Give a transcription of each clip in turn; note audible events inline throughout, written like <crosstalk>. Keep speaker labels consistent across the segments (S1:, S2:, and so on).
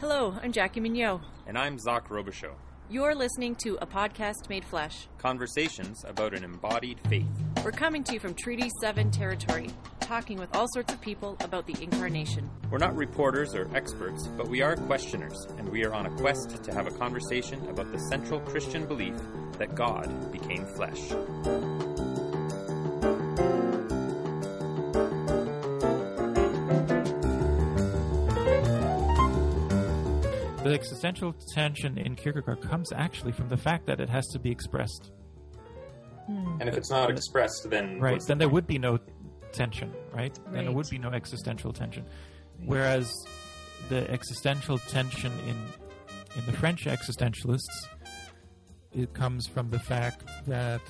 S1: Hello, I'm Jacqui Mignot.
S2: And I'm Zaak Robichaux.
S1: You're listening to a podcast made flesh.
S2: Conversations about an embodied faith.
S1: We're coming to you from Treaty 7 territory, talking with all sorts of people about the incarnation.
S2: We're not reporters or experts, but we are questioners, and we are on a quest to have a conversation about the central Christian belief that God became flesh.
S3: The existential tension in Kierkegaard comes actually from the fact that it has to be expressed. Hmm.
S2: And if it's not expressed, then
S3: Right,
S2: what's the
S3: then there
S2: point?
S3: would be no tension, right? Then there would be no existential tension. Whereas the existential tension in in the French existentialists, it comes from the fact that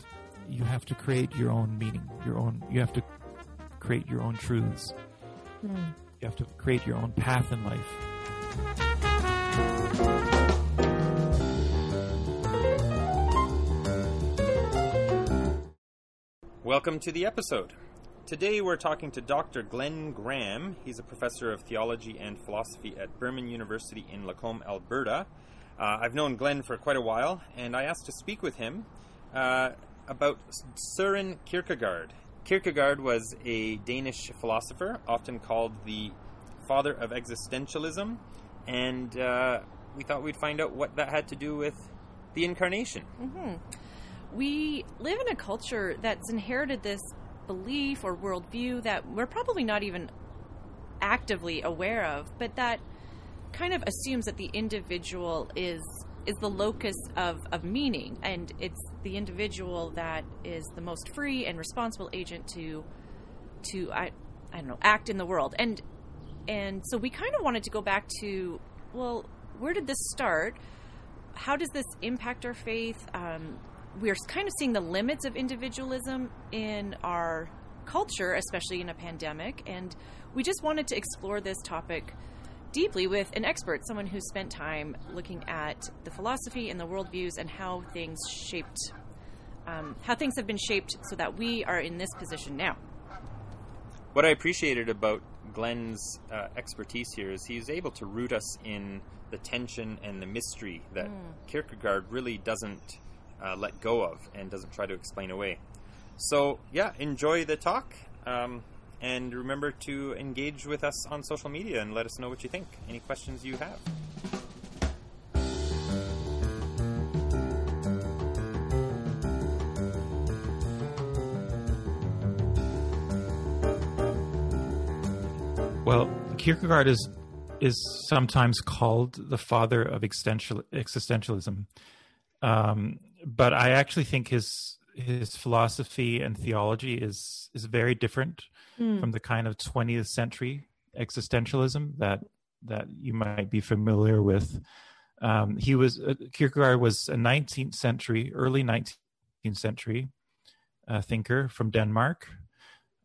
S3: you have to create your own meaning, your own. You have to create your own truths. Hmm. You have to create your own path in life.
S2: Welcome to the episode. Today we're talking to Dr. Glen Graham. He's a professor of theology and philosophy at Burman University in Lacombe, Alberta. Uh, I've known Glen for quite a while, and I asked to speak with him uh, about Søren Kierkegaard. Kierkegaard was a Danish philosopher, often called the father of existentialism, and uh, we thought we'd find out what that had to do with the incarnation.
S1: We live in a culture that's inherited this belief or worldview that we're probably not even actively aware of, but that kind of assumes that the individual is is the locus of, of meaning. And it's the individual that is the most free and responsible agent to to I, I don't know act in the world. And and so we kind of wanted to go back to well where did this start? How does this impact our faith? Um, we're kind of seeing the limits of individualism in our culture especially in a pandemic and we just wanted to explore this topic deeply with an expert someone who spent time looking at the philosophy and the worldviews and how things shaped um, how things have been shaped so that we are in this position now.
S2: What I appreciated about Glen's uh, expertise here is he's able to root us in the tension and the mystery that Kierkegaard really doesn't uh, let go of and doesn't try to explain away. So, yeah, enjoy the talk. Um, and remember to engage with us on social media and let us know what you think. Any questions you have.
S3: Well, Kierkegaard is is sometimes called the father of existential existentialism, um, but I actually think his his philosophy and theology is is very different from the kind of 20th century existentialism that that you might be familiar with. Um, he was uh, Kierkegaard was a 19th century, early 19th century uh, thinker from Denmark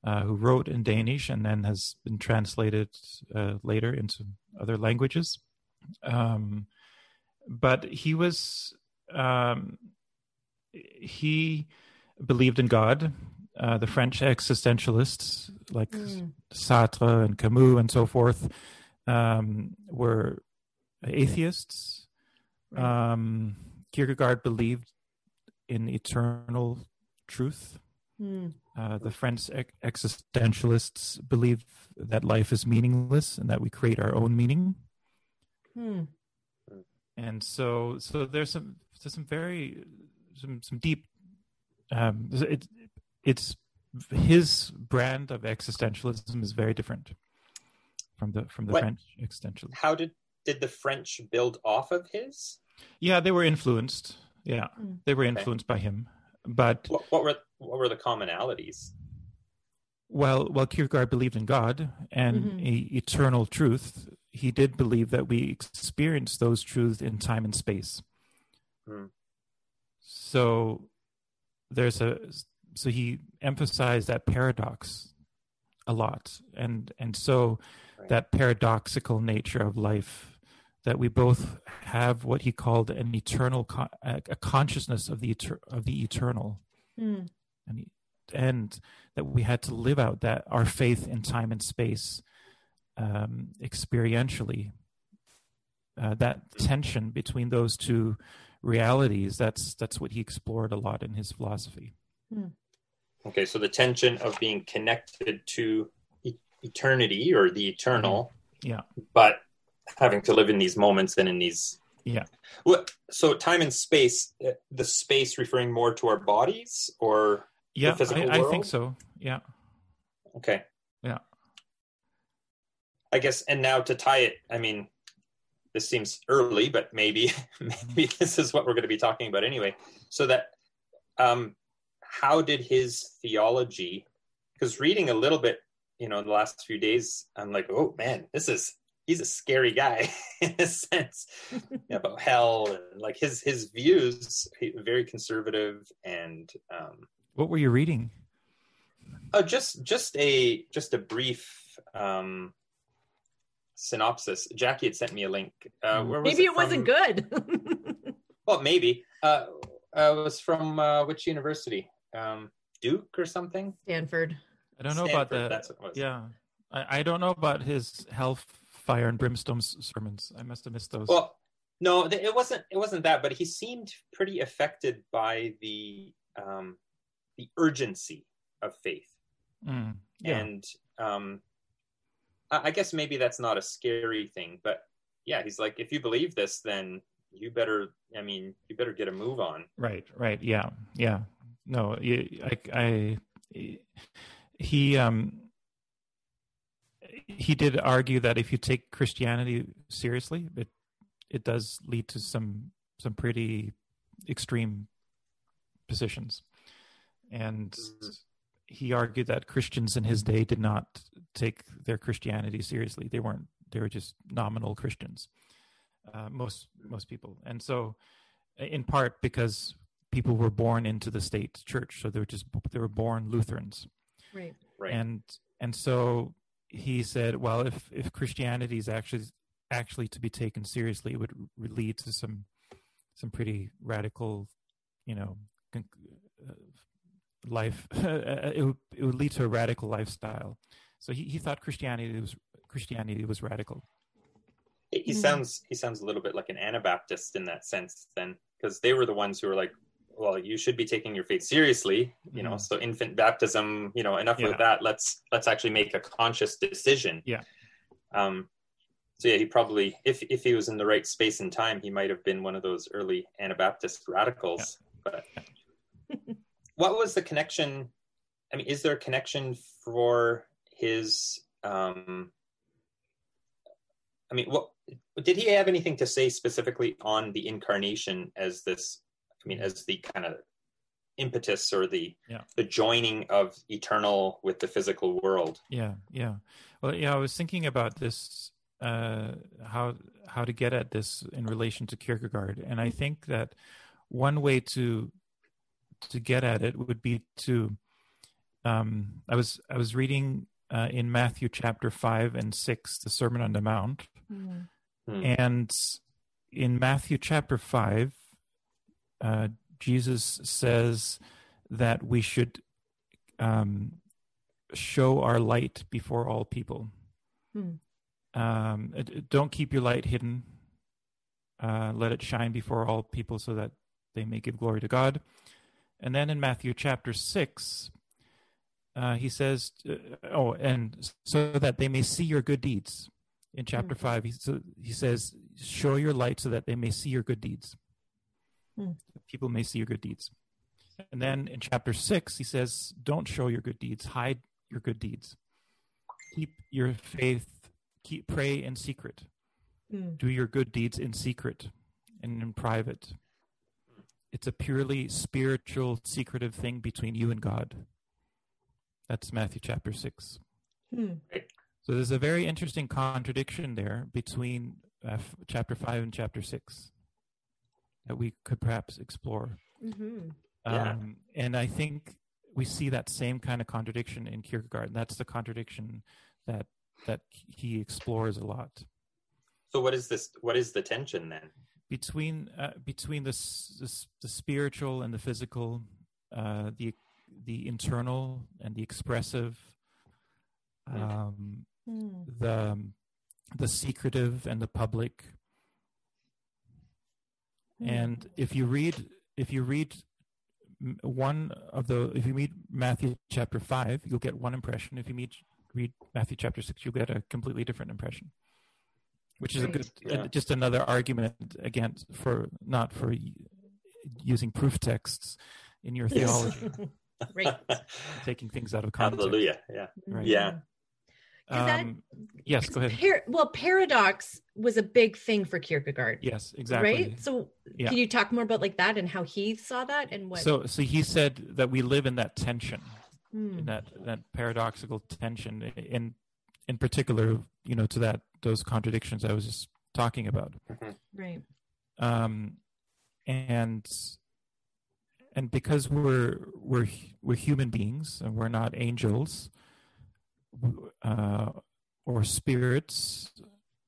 S3: uh, who wrote in Danish and then has been translated uh, later into other languages. Um, but he was um, he believed in God. Uh, the French existentialists like Sartre and Camus and so forth um, were atheists. Um, Kierkegaard believed in eternal truth. Uh, the French ex- existentialists believe that life is meaningless and that we create our own meaning. And so, so there's some there's some very some some deep. Um, it, it's his brand of existentialism is very different from the from the
S2: What-
S3: French existentialists.
S2: How did, did the French build off of his?
S3: Yeah, they were influenced. Yeah, they were
S2: Okay.
S3: influenced by him, but
S2: What, what, were, what were the commonalities?
S3: Well, well, Kierkegaard believed in God and e- eternal truth. He did believe that we experience those truths in time and space.
S2: Hmm.
S3: So there's a so he emphasized that paradox a lot, and and so
S2: Right.
S3: that paradoxical nature of life that we both have what he called an eternal con- a consciousness of the eter- of the eternal. And he, and that we had to live out that our faith in time and space um, experientially uh, that tension between those two realities. That's that's what he explored a lot in his philosophy.
S2: Okay, so the tension of being connected to e- eternity or the eternal,
S3: Yeah,
S2: but having to live in these moments and in these.
S3: Yeah.
S2: What? So time and space. uh, The space referring more to our bodies, or
S3: yeah,
S2: physical
S3: I, I think so. Yeah,
S2: okay.
S3: Yeah.
S2: I guess, and now to tie it, I mean, this seems early, but maybe <laughs> maybe this is what we're going to be talking about anyway. So that, um, how did his theology? Because reading a little bit, you know, the last few days, I'm like, oh man, this is he's a scary guy <laughs> in a sense <laughs> about hell and like his his views, very conservative and um,
S3: what were you reading?
S2: Oh, just just a just a brief um, synopsis. Jacqui had sent me a link. Uh,
S3: Hmm.
S2: where was
S4: Maybe it, wasn't good. <laughs>
S2: Well, maybe. Uh, uh, it was from uh, which university? Um, Duke or something?
S4: Stanford.
S3: I don't know about
S2: Stanford,
S3: the.
S2: That's what it was.
S3: Yeah, I, I don't know about his hellfire and brimstone sermons. I must have missed those.
S2: Well, no, it wasn't. It wasn't that. But he seemed pretty affected by the um, the urgency of faith.
S3: Mm, yeah,
S2: and um I guess maybe that's not a scary thing, but yeah, he's like, if you believe this, then you better. I mean, you better get a move on.
S3: right, right. Yeah, yeah. No, I, I, he, um, he did argue that if you take Christianity seriously, it it does lead to some some pretty extreme positions, and
S2: Mhm.
S3: He argued that Christians in his day did not take their Christianity seriously. They weren't. They were just nominal Christians. Uh, most most people, and so in part because people were born into the state church, so they were just they were born Lutherans,
S4: Right.
S2: Right.
S3: and and so he said, well, if if Christianity is actually actually to be taken seriously, it would r- lead to some some pretty radical, you know, con- uh, life. <laughs> it would it would lead to a radical lifestyle. So he, he thought Christianity was Christianity was radical.
S2: he he
S4: Mhm.
S2: sounds he sounds a little bit like an Anabaptist in that sense, then, because they were the ones who were like, well, you should be taking your faith seriously, you know.
S3: Mhm.
S2: So infant baptism, you know, enough
S3: Yeah.
S2: of that. Let's let's actually make a conscious decision.
S3: Yeah.
S2: Um. So yeah, he probably, if if he was in the right space and time, he might have been one of those early Anabaptist radicals. But what was the connection? I mean, is there a connection for his? Um, I mean, what did he have anything to say specifically on the incarnation as this? I mean, as the kind of impetus or the
S3: Yeah.
S2: the joining of eternal with the physical world.
S3: Yeah, yeah. Well, yeah, I was thinking about this uh, how how to get at this in relation to Kierkegaard, and I think that one way to to get at it would be to um, I was I was reading uh, in Matthew chapter five and six, the Sermon on the Mount,
S4: Mm.
S3: And in Matthew chapter 5, uh, Jesus says that we should um, show our light before all people.
S4: Hmm.
S3: Um, uh, don't keep your light hidden. Uh, let it shine before all people so that they may give glory to God. And then in Matthew chapter 6, uh, he says, uh, oh, and so that they may see your good deeds. In chapter
S4: Mm.
S3: 5, he, so he says, show your light so that they may see your good deeds.
S4: Mm.
S3: People may see your good deeds. And then in chapter 6, he says, don't show your good deeds, hide your good deeds. Keep your faith, keep pray in secret
S4: Mm.
S3: do your good deeds in secret and in private. It's a purely spiritual, secretive thing between you and God. That's Matthew chapter 6.
S4: Mm.
S3: So there's a very interesting contradiction there between uh, f- chapter 5 and chapter 6 that we could perhaps explore.
S4: Mhm.
S2: Yeah.
S3: Um, and I think we see that same kind of contradiction in Kierkegaard. And that's the contradiction that that he explores a lot.
S2: So what is this? What is the tension then?
S3: Between uh, between the, the the spiritual and the physical, uh, the the internal and the expressive, um,
S4: Mm.
S3: the the secretive and the public, And if you read, if you read one of the, if you read Matthew chapter five, you'll get one impression. If you meet, read Matthew chapter six, you'll get a completely different impression. Which is a good,
S2: Yeah.
S3: uh, just another argument against for not for y- using proof texts in your theology, <laughs>
S4: right.
S3: taking things out of context.
S2: Hallelujah. Yeah.
S3: Right.
S2: Yeah.
S4: Is that-
S3: Um, yes, go ahead.
S4: Par- well, paradox was a big thing for Kierkegaard.
S3: Yes, exactly.
S4: Right. So,
S3: Yeah.
S4: can you talk more about like that and how he saw that and what?
S3: So, so he said that we live in that tension,
S4: Hmm.
S3: in that that paradoxical tension, in in particular, you know, to that those contradictions I was just talking about,
S4: right.
S3: um, and and because we're we're we're human beings and we're not angels, uh, or spirits,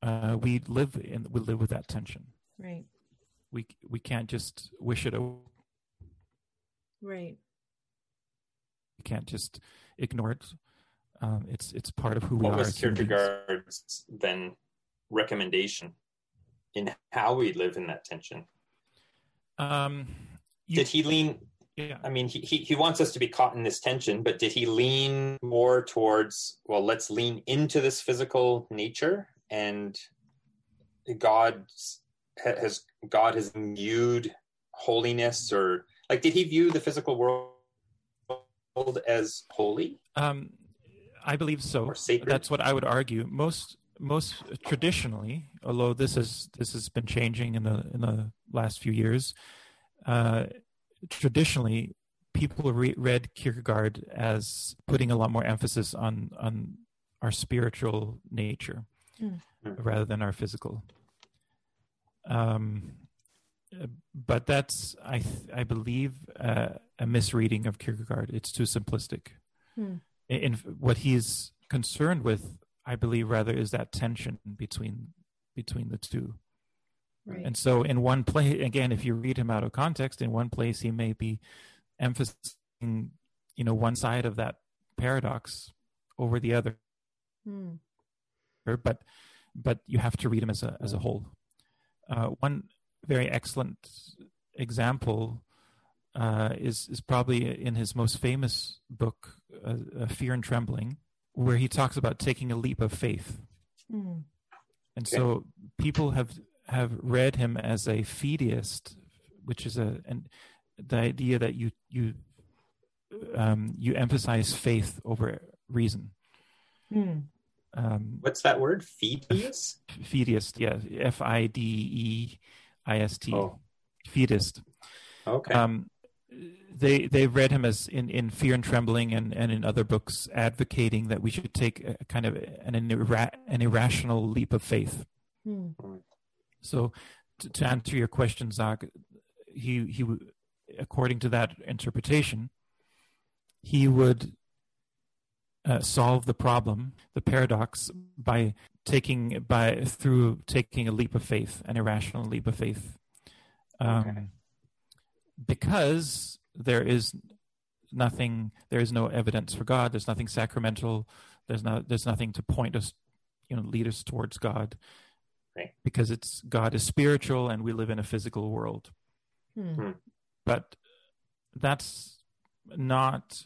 S3: uh, we live in we live with that tension.
S4: Right.
S3: We we can't just wish it away.
S4: Right.
S3: We can't just ignore it. Um, it's it's part of who we are. What was.
S2: Kierkegaard's then recommendation in how we live in that tension?
S3: Um, you-
S2: Did he lean?
S3: yeah.
S2: I mean, he, he he wants us to be caught in this tension, but did he lean more towards well, let's lean into this physical nature and God has God has imbued holiness or like did he view the physical world as holy
S3: Um, I believe so. That's what I would argue. Most most traditionally, although this has this has been changing in the in the last few years, uh, traditionally people re- read Kierkegaard as putting a lot more emphasis on on our spiritual nature
S4: Hmm.
S3: rather than our physical. Um, but that's I th- I believe uh, a misreading of Kierkegaard. It's too simplistic.
S4: Hmm.
S3: In, what he's concerned with, I believe, rather is that tension between between the two.
S4: Right.
S3: And so, in one place, again, if you read him out of context, in one place he may be emphasizing, you know, one side of that paradox over the other,
S4: Hmm.
S3: but but you have to read him as a as a whole. Uh, one very excellent example uh, is is probably in his most famous book, uh, uh, Fear and Trembling, where he talks about taking a leap of faith.
S4: Hmm.
S3: And
S2: Okay.
S3: so people have have read him as a fideist, which is a and the idea that you you um, you emphasize faith over reason.
S4: Hmm.
S3: Um,
S2: what's that word Phoebus?
S3: fideist, yeah, F I D E I S T,
S2: Oh.
S3: fideist.
S2: okay
S3: Um, they they read him as in, in Fear and Trembling and, and in other books advocating that we should take a kind of an an, ira- an irrational leap of faith.
S4: Hmm.
S3: So, to, to answer your question, Zaak, he he, according to that interpretation, he would uh, solve the problem, the paradox, by taking by through taking a leap of faith, an irrational leap of faith, um,
S2: Okay.
S3: because there is nothing, there is no evidence for God. There's nothing sacramental. There's not. There's nothing to point us, you know, lead us towards God
S2: Right.
S3: because it's God is spiritual and we live in a physical world.
S4: Hmm.
S3: But that's not,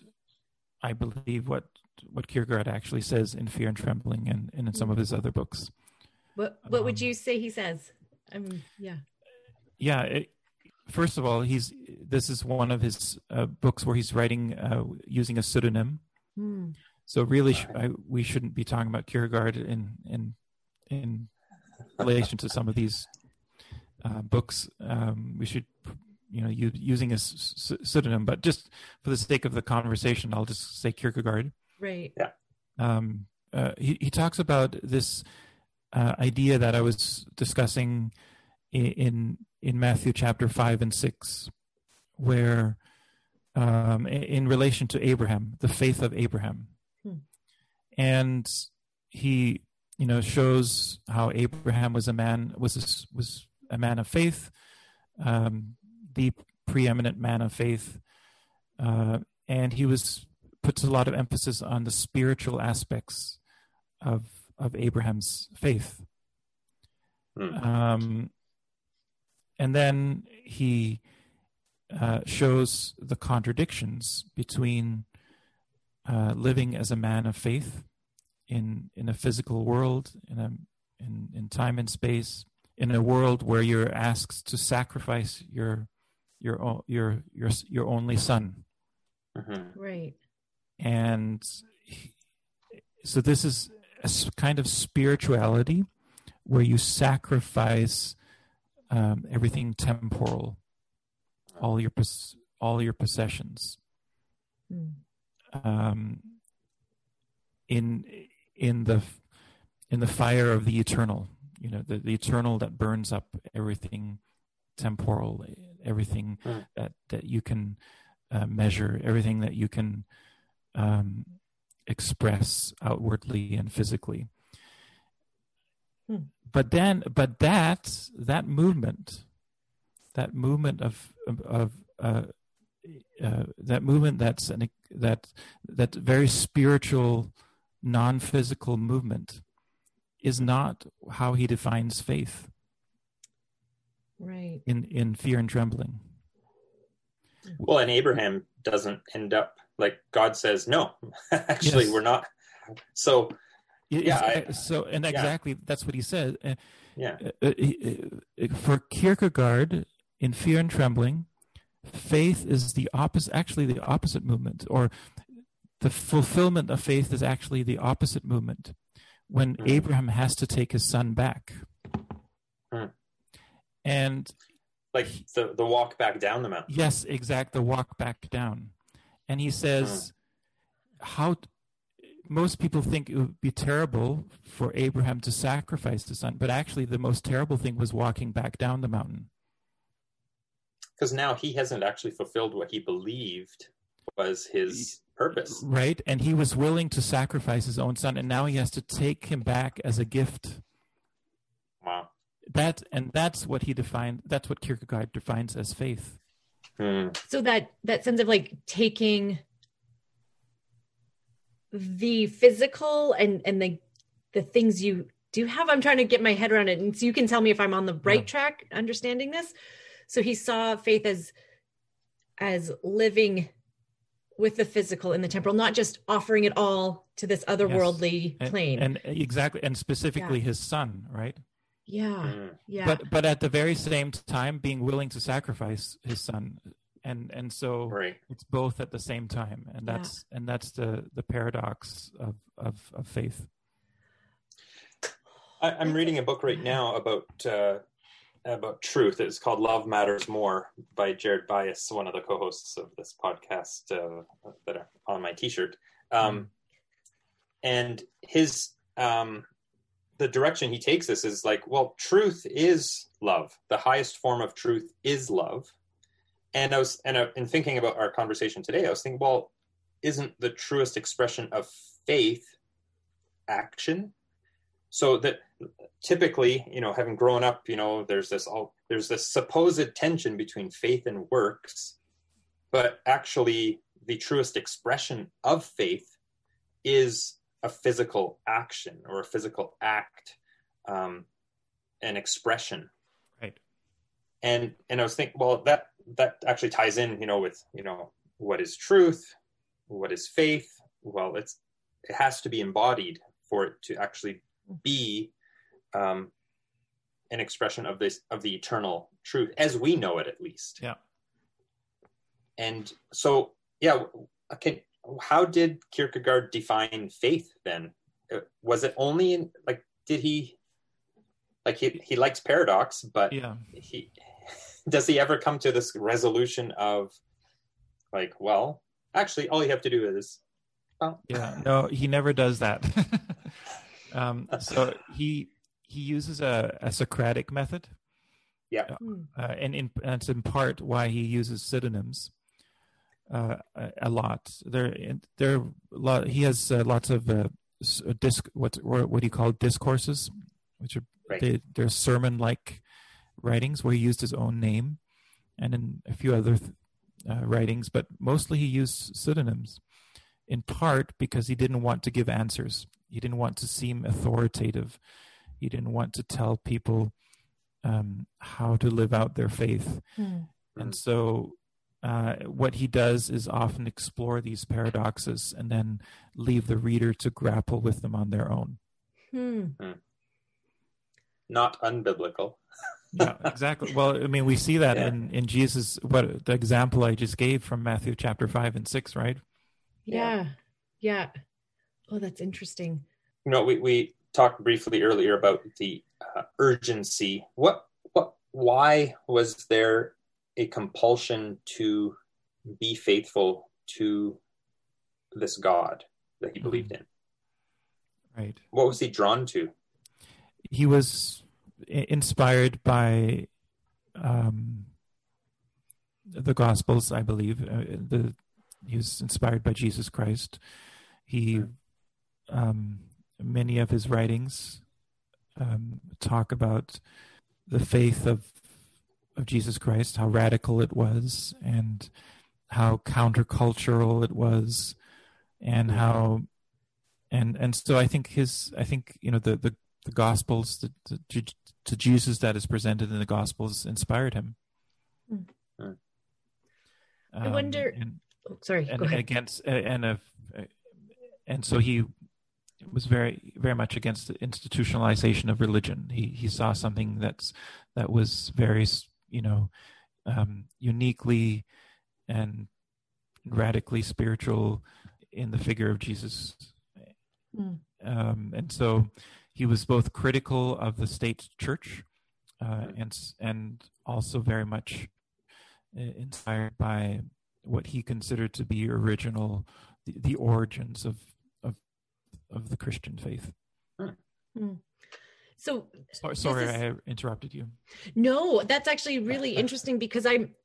S3: I believe, what what Kierkegaard actually says in Fear and Trembling and, and in some of his other books.
S4: What What would
S3: Um,
S4: you say he says? Um. Yeah.
S3: Yeah. It, first of all, he's this is one of his uh, books where he's writing uh, using a pseudonym.
S4: Hmm.
S3: So really, sh- I, we shouldn't be talking about Kierkegaard in in in relation to some of these uh, books. Um, we should, you know, u- using a s- s- pseudonym. But just for the sake of the conversation, I'll just say Kierkegaard.
S4: Right.
S3: Um, uh, he he talks about this uh, idea that I was discussing i- in in Matthew chapter five and six, where um, in relation to Abraham, the faith of Abraham,
S4: Hmm.
S3: and he you know shows how Abraham was a man was a, s- was a man of faith, um, the preeminent man of faith, uh, and he was puts a lot of emphasis on the spiritual aspects of of Abraham's faith.
S2: Hmm.
S3: Um, and then he uh, shows the contradictions between uh, living as a man of faith in in a physical world, in a in, in time and space, in a world where you're asked to sacrifice your your your your your only son.
S4: Mm-hmm. Right.
S3: And he, so this is a kind of spirituality where you sacrifice um, everything temporal, all your all your possessions. Mm. Um, in in the in the fire of the eternal, you know, the, the eternal that burns up everything temporal, everything mm. that that you can uh, measure, everything that you can um, express outwardly and physically. Hmm. But then, but that that movement, that movement of of uh, uh, that movement that's an that that very spiritual, non-physical movement, is not how he defines faith.
S4: Right.
S3: In in fear and trembling.
S2: Well, and Abraham doesn't end up like God says, no, <laughs> actually, yes. we're not. So yeah.
S3: I, so and exactly
S2: yeah.
S3: that's what he said. Uh,
S2: yeah.
S3: Uh, uh, for Kierkegaard, in Fear and Trembling, faith is the opposite. Actually, the opposite movement, or the fulfillment of faith is actually the opposite movement. When mm. Abraham has to take his son back, mm. and
S2: like the the walk back down the mountain.
S3: Yes, exact. The walk back down, and he says, mm. "How most people think it would be terrible for Abraham to sacrifice the son, but actually, the most terrible thing was walking back down the mountain.
S2: Because now he hasn't actually fulfilled what he believed was his purpose.
S3: Right. And he was willing to sacrifice his own son, and now he has to take him back as a gift.
S2: Wow.
S3: That and that's what he defined that's what Kierkegaard defines as faith.
S4: Hmm. So that that sense of like taking the physical and and the the things you do have i'm trying to get my head around it and so you can tell me if i'm on the right yeah. track understanding this so he saw faith as as living with the physical and the temporal not just offering it all to this otherworldly
S3: yes.
S4: plane
S3: and, and, exactly and specifically yeah. his son right
S4: yeah mm. yeah
S3: but but at the very same time being willing to sacrifice his son and and so
S2: right.
S3: it's both at the same time and that's yeah. and that's the the paradox of of, of faith
S2: I, am reading a book right now about uh, about truth. It's called "Love Matters More" by Jared Byas one of the co-hosts of this podcast uh, that are on my T-shirt. Um, mm. And his um, the direction he takes this is like, well, truth is love. The highest form of truth is love, and I was and uh, in thinking about our conversation today, I was thinking, well, isn't the truest expression of faith action? So that typically, you know, having grown up, you know, there's this all there's this supposed tension between faith and works, but actually, the truest expression of faith is a physical action or a physical act, um, an expression.
S3: Right.
S2: And and I was thinking, well, that that actually ties in, you know, with you know what is truth, what is faith. Well, it's it has to be embodied for it to actually be um, an expression of this of the eternal truth as we know it, at least.
S3: Yeah.
S2: And so, yeah, okay. How did Kierkegaard define faith then? Uh, was it only in like? Did he like he he likes paradox, but
S3: yeah.
S2: he does he ever come to this resolution of like, well, actually, all you have to do is,
S3: well, yeah, no, he never does that. <laughs> um, so he he uses a, a Socratic method.
S2: Yeah,
S3: uh, and in that's in part why he uses pseudonyms. Uh, a, a, lot. There, there. A lot, he has uh, lots of uh, disc. What what do you call discourses, which are right. they, they're sermon-like writings where he used his own name and in a few other uh, writings, but mostly he used pseudonyms, in part because he didn't want to give answers. He didn't want to seem authoritative. He didn't want to tell people um, how to live out their faith.
S4: Hmm.
S3: And so, uh, what he does is often explore these paradoxes and then leave the reader to grapple with them on their own.
S4: Hmm.
S2: Not unbiblical. <laughs>
S3: yeah, exactly. Well, I mean, we see that
S2: Yeah.
S3: in in Jesus. What the example I just gave from Matthew chapter five and six, right?
S4: Yeah. Yeah. Oh, that's interesting.
S2: You know, we, we talked briefly earlier about the uh, urgency. What, what, why was there a compulsion to be faithful to this God that he believed in?
S3: Right.
S2: What was he drawn to?
S3: He was i- inspired by um, the Gospels, I believe. Uh, the he was inspired by Jesus Christ. He um, many of his writings um, talk about the faith of of Jesus Christ, how radical it was, and how countercultural it was, and how and and so I think his I think you know the the, the Gospels the, the, to, to Jesus that is presented in the Gospels inspired him.
S4: Hmm. I
S3: Um,
S4: wonder-
S3: and,
S4: Oh, sorry.
S3: and
S4: Go ahead.
S3: against and of and so he was very very much against the institutionalization of religion. He he saw something that's that was very you know um, uniquely and radically spiritual in the figure of Jesus.
S4: Hmm.
S3: Um, and so he was both critical of the state church uh, and and also very much uh, inspired by what he considered to be original the, the origins of of of the Christian faith.
S4: So
S3: Sorry, sorry
S4: is-
S3: I interrupted you.
S4: No, that's actually really interesting because I'm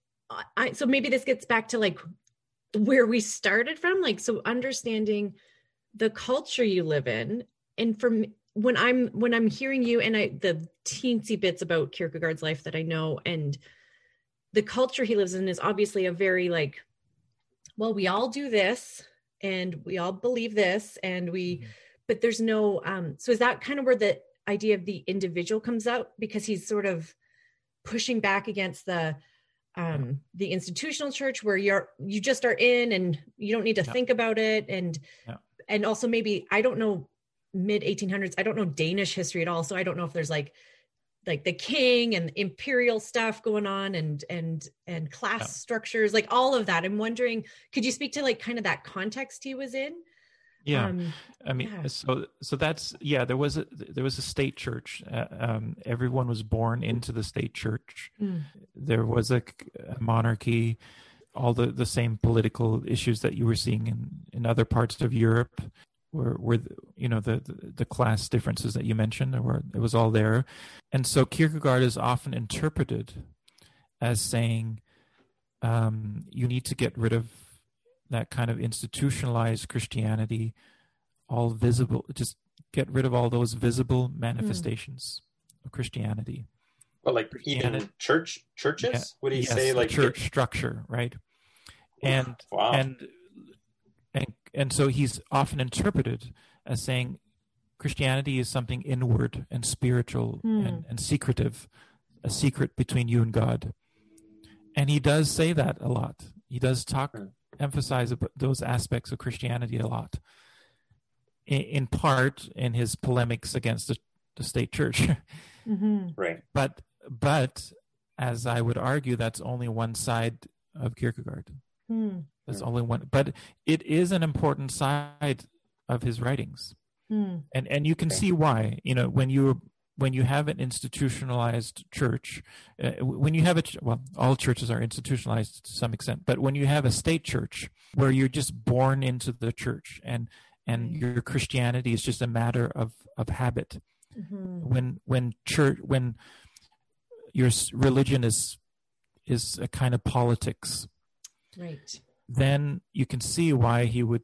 S4: I so maybe this gets back to like where we started from like so understanding the culture you live in and from when I'm when I'm hearing you and I the teensy bits about Kierkegaard's life that I know and the culture he lives in is obviously a very like well we all do this and we all believe this and we
S3: Mhm.
S4: but there's no um so is that kind of where the idea of the individual comes out because he's sort of pushing back against the um the institutional church where you're you just are in and you don't need to
S3: Yeah.
S4: think about it and
S3: Yeah.
S4: and also maybe i don't know mid 1800s i don't know danish history at all so i don't know if there's like like the king and imperial stuff going on and and and class
S3: Yeah.
S4: structures like all of that i'm wondering could you speak to like kind of that context he was in
S3: Yeah.
S4: um
S3: I mean,
S4: Yeah.
S3: so so that's yeah. There was a there was a state church. Uh, um, everyone was born into the state church.
S4: Mm.
S3: There was a monarchy. All the, the same political issues that you were seeing in, in other parts of Europe were were the, you know the, the the class differences that you mentioned. Were it was all there, and so Kierkegaard is often interpreted as saying um, you need to get rid of that kind of institutionalized Christianity, all visible, just get rid of all those visible manifestations of Christianity.
S2: Well, like
S3: Christianity.
S2: even church churches?
S3: Yeah.
S2: Would he
S3: Yes,
S2: say like
S3: church structure, right? And
S2: Wow.
S3: and and and so he's often interpreted as saying Christianity is something inward and spiritual
S4: Hmm.
S3: and, and secretive, a secret between you and God. And he does say that a lot. He does talk,
S2: Hmm.
S3: emphasize about those aspects of Christianity a lot. In, in part, in his polemics against the, the state church, <laughs>
S4: mhm.
S2: right.
S3: but but as I would argue, that's only one side of Kierkegaard.
S4: Hmm.
S3: That's
S2: Hmm.
S3: only one, but it is an important side of his writings,
S4: Hmm.
S3: and and you can
S2: Okay.
S3: see why. You know, when you when you have an institutionalized church, uh, when you have a ch- well, all churches are institutionalized to some extent, but when you have a state church where you're just born into the church and and
S4: Right.
S3: your Christianity is just a matter of of habit,
S4: Mhm.
S3: when when church when your religion is is a kind of politics
S4: Right.
S3: then you can see why he would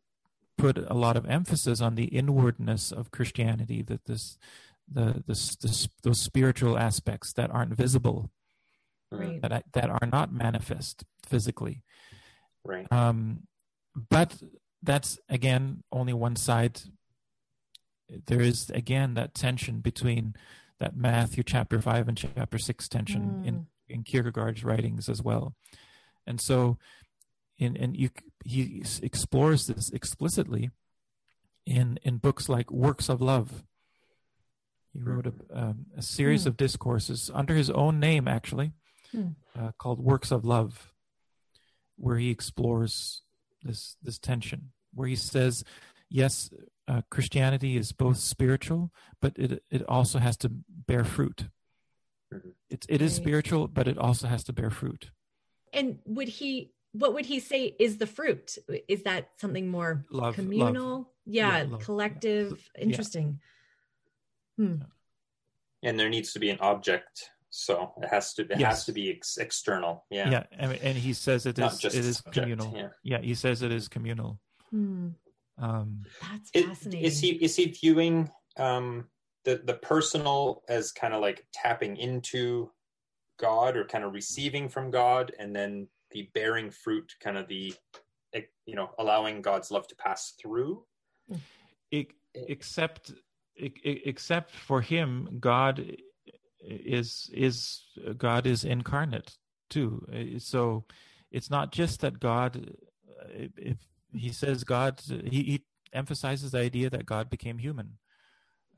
S3: put a lot of emphasis on the inwardness of christianity that this the this, this those spiritual aspects that aren't visible
S4: Right.
S3: that that are not manifest physically
S2: Right.
S3: um but that's again only one side there is again that tension between that Matthew chapter five and chapter six tension
S4: Mm.
S3: in in Kierkegaard's writings as well, and so in and you he explores this explicitly in in books like Works of Love. He wrote a, um, a series
S4: Hmm.
S3: of discourses under his own name, actually,
S4: Hmm.
S3: uh, called Works of Love, where he explores this this tension, where he says, yes, uh, Christianity is both spiritual, but it it also has to bear fruit.
S2: Mhm.
S3: It's it is spiritual, but it also has to bear fruit.
S4: And would he? What would he say is the fruit? Is that something more
S3: Love,
S4: communal?
S3: love.
S4: Yeah,
S3: Yeah, love.
S4: collective.
S3: Yeah.
S4: Interesting. Hmm.
S2: And there needs to be an object, so it has to it
S3: Yes.
S2: has to be ex- external. Yeah,
S3: Yeah, and, and he says it
S2: Not
S3: is
S2: just
S3: it
S2: a
S3: is
S2: subject,
S3: communal.
S2: yeah.
S3: Yeah. he says it is communal.
S4: Hmm.
S3: Um,
S4: That's
S2: It-
S4: fascinating.
S2: is he is he viewing um, the the personal as kind of like tapping into God or kind of receiving from God, and then the bearing fruit, kind of the eh, you know allowing God's love to pass through.
S3: e- except e- e- except for him god is is god is incarnate too Uh, so it's not just that god uh, if if he says god he, he emphasizes the idea that god became human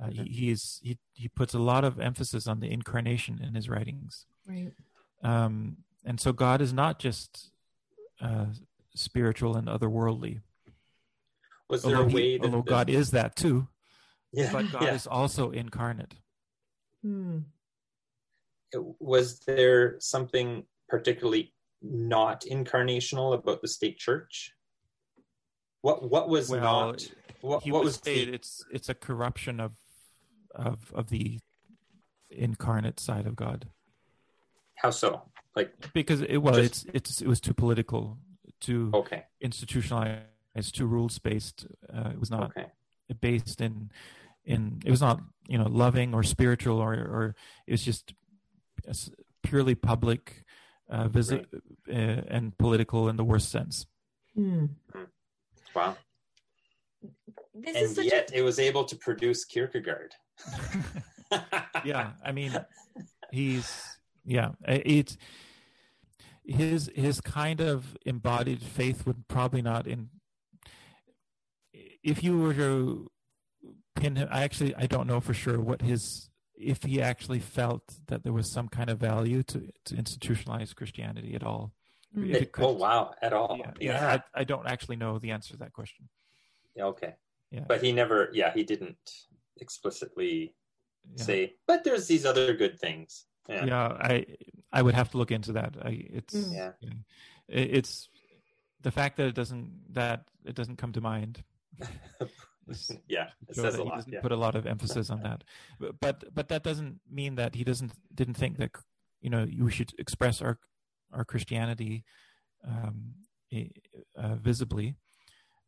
S3: uh, he, he is he, he puts a lot of emphasis on the incarnation in his writings
S4: right.
S3: um, and so god is not just uh, spiritual and otherworldly
S2: Was there
S3: although,
S2: a
S3: he-
S2: way that
S3: although god is that too
S2: yeah,
S3: but God
S2: yeah.
S3: is also incarnate.
S4: Hmm.
S2: was there something particularly not incarnational about the state church? What what was
S3: Well,
S2: not what,
S3: he
S2: what was
S3: say
S2: the,
S3: it's it's a corruption of of of the incarnate side of God
S2: how so? Like
S3: because it well
S2: Just-
S3: it's it's it was too political, too
S2: okay,
S3: institutionalized, too rules based. Uh, it was not
S2: okay,
S3: based in in it was not you know loving or spiritual or or it was just s- purely public, uh, visi- uh, and political in the worst sense.
S4: Hmm.
S2: wow.
S4: This is
S2: And
S4: such
S2: yet
S4: a
S2: it was able to produce Kierkegaard. <laughs>
S3: yeah i mean he's yeah i- it's his his kind of embodied faith would probably not in if you were to pin him i actually i don't know for sure what his if he actually felt that there was some kind of value to to institutionalize christianity at all
S4: Mm.
S3: It
S2: It- oh wow, at all.
S3: yeah,
S2: Yeah.
S3: yeah, I, I don't actually know the answer to that question
S2: Yeah, okay.
S3: Yeah.
S2: But he never yeah, he didn't explicitly
S3: yeah.
S2: say, but there's these other good things. Yeah.
S3: yeah i i would have to look into that i it's
S4: Mm.
S2: Yeah.
S3: It- it's the fact that it doesn't that it doesn't come to mind <laughs>
S2: Yeah, it says
S3: that
S2: a
S3: he
S2: lot.
S3: doesn't
S2: Yeah.
S3: put a lot of emphasis on that but, but but that doesn't mean that he doesn't didn't think that you know you should express our our christianity um uh, visibly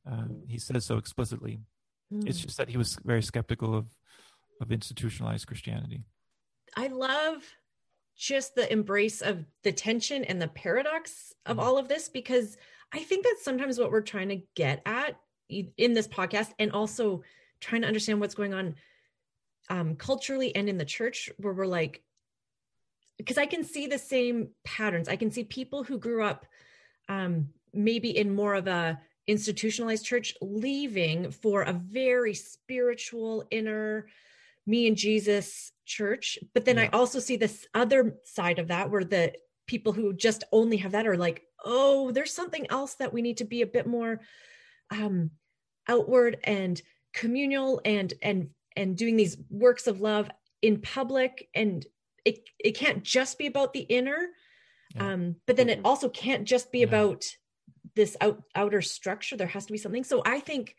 S3: um, he says so explicitly
S4: Hmm.
S3: it's just that he was very skeptical of of institutionalized christianity
S4: I love just the embrace of the tension and the paradox of
S3: Mhm.
S4: all of this because I think that's sometimes what we're trying to get at in this podcast and also trying to understand what's going on um, culturally and in the church where we're like, because I can see the same patterns. I can see people who grew up um, maybe in more of a institutionalized church leaving for a very spiritual inner me and Jesus church. But then I also see this other side of that where the people who just only have that are like, oh, there's something else that we need to be a bit more um outward and communal and and and doing these works of love in public and it it can't just be about the inner
S3: Yeah.
S4: um but then it
S2: Mhm.
S4: also can't just be
S3: Yeah.
S4: about this out, outer structure there has to be something so i think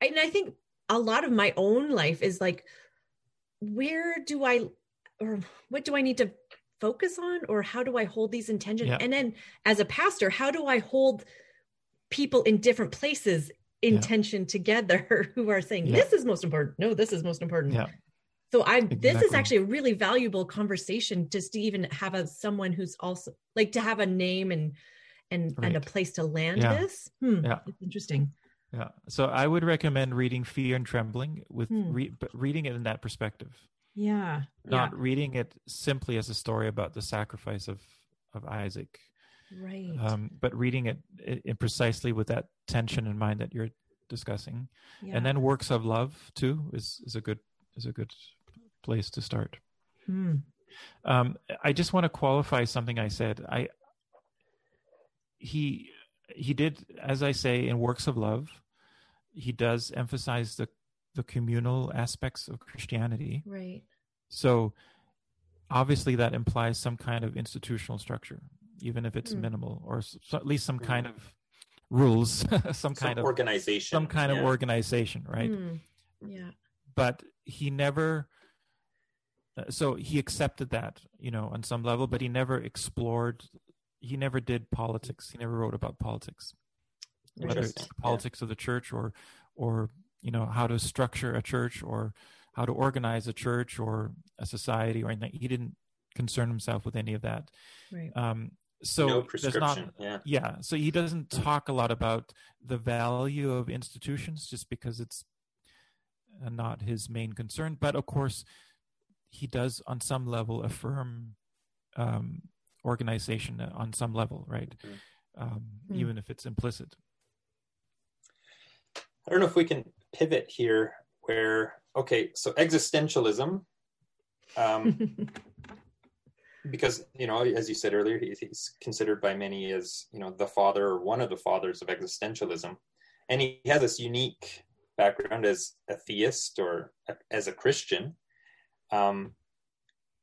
S4: and i think a lot of my own life is like where do i or what do i need to focus on or how do i hold these intentions
S3: Yeah.
S4: and then as a pastor how do i hold people in different places intention
S3: Yeah.
S4: together <laughs> who are saying
S3: Yeah.
S4: this is most important no this is most important
S3: Yeah.
S4: so i this is actually a really valuable conversation just to even have a someone who's also like to have a name and and and a place to land
S3: Yeah.
S4: this hmm,
S3: Yeah.
S4: it's interesting
S3: Yeah. So I would recommend reading Fear and Trembling with
S4: Hmm.
S3: re- but reading it in that perspective.
S4: Yeah.
S3: not reading it simply as a story about the sacrifice of of Isaac.
S4: Right.
S3: um, but reading it i- in precisely with that tension in mind that you're discussing,
S4: yeah.
S3: and then works of love too is is a good is a good place to start.
S4: Hmm.
S3: Um, I just want to qualify something I said. I he he did, as I say, in works of love, he does emphasize the the communal aspects of Christianity.
S4: Right.
S3: So obviously that implies some kind of institutional structure, even if it's
S4: Hmm.
S3: minimal, or so at least some kind of rules, <laughs> some kind of
S2: organization.
S3: some kind of organization, right?
S4: Hmm. Yeah.
S3: but he never uh, so he accepted that you know on some level but he never explored he never did politics he never wrote about politics whether it's
S2: Interesting,
S3: the
S2: yeah.
S3: politics of the church or or you know how to structure a church or how to organize a church or a society or anything he didn't concern himself with any of that
S4: Right.
S3: um so
S2: no
S3: there's not
S2: yeah.
S3: yeah so he doesn't talk a lot about the value of institutions just because it's uh, not his main concern but of course he does on some level affirm um, organization on some level right
S2: Mhm.
S3: um,
S4: Mm.
S3: even if it's implicit
S2: I don't know if we can pivot here where, okay, so existentialism, um, <laughs> because, you know, as you said earlier, he, he's considered by many as, you know, the father or one of the fathers of existentialism. And he has this unique background as a theist or a, as a Christian. Um,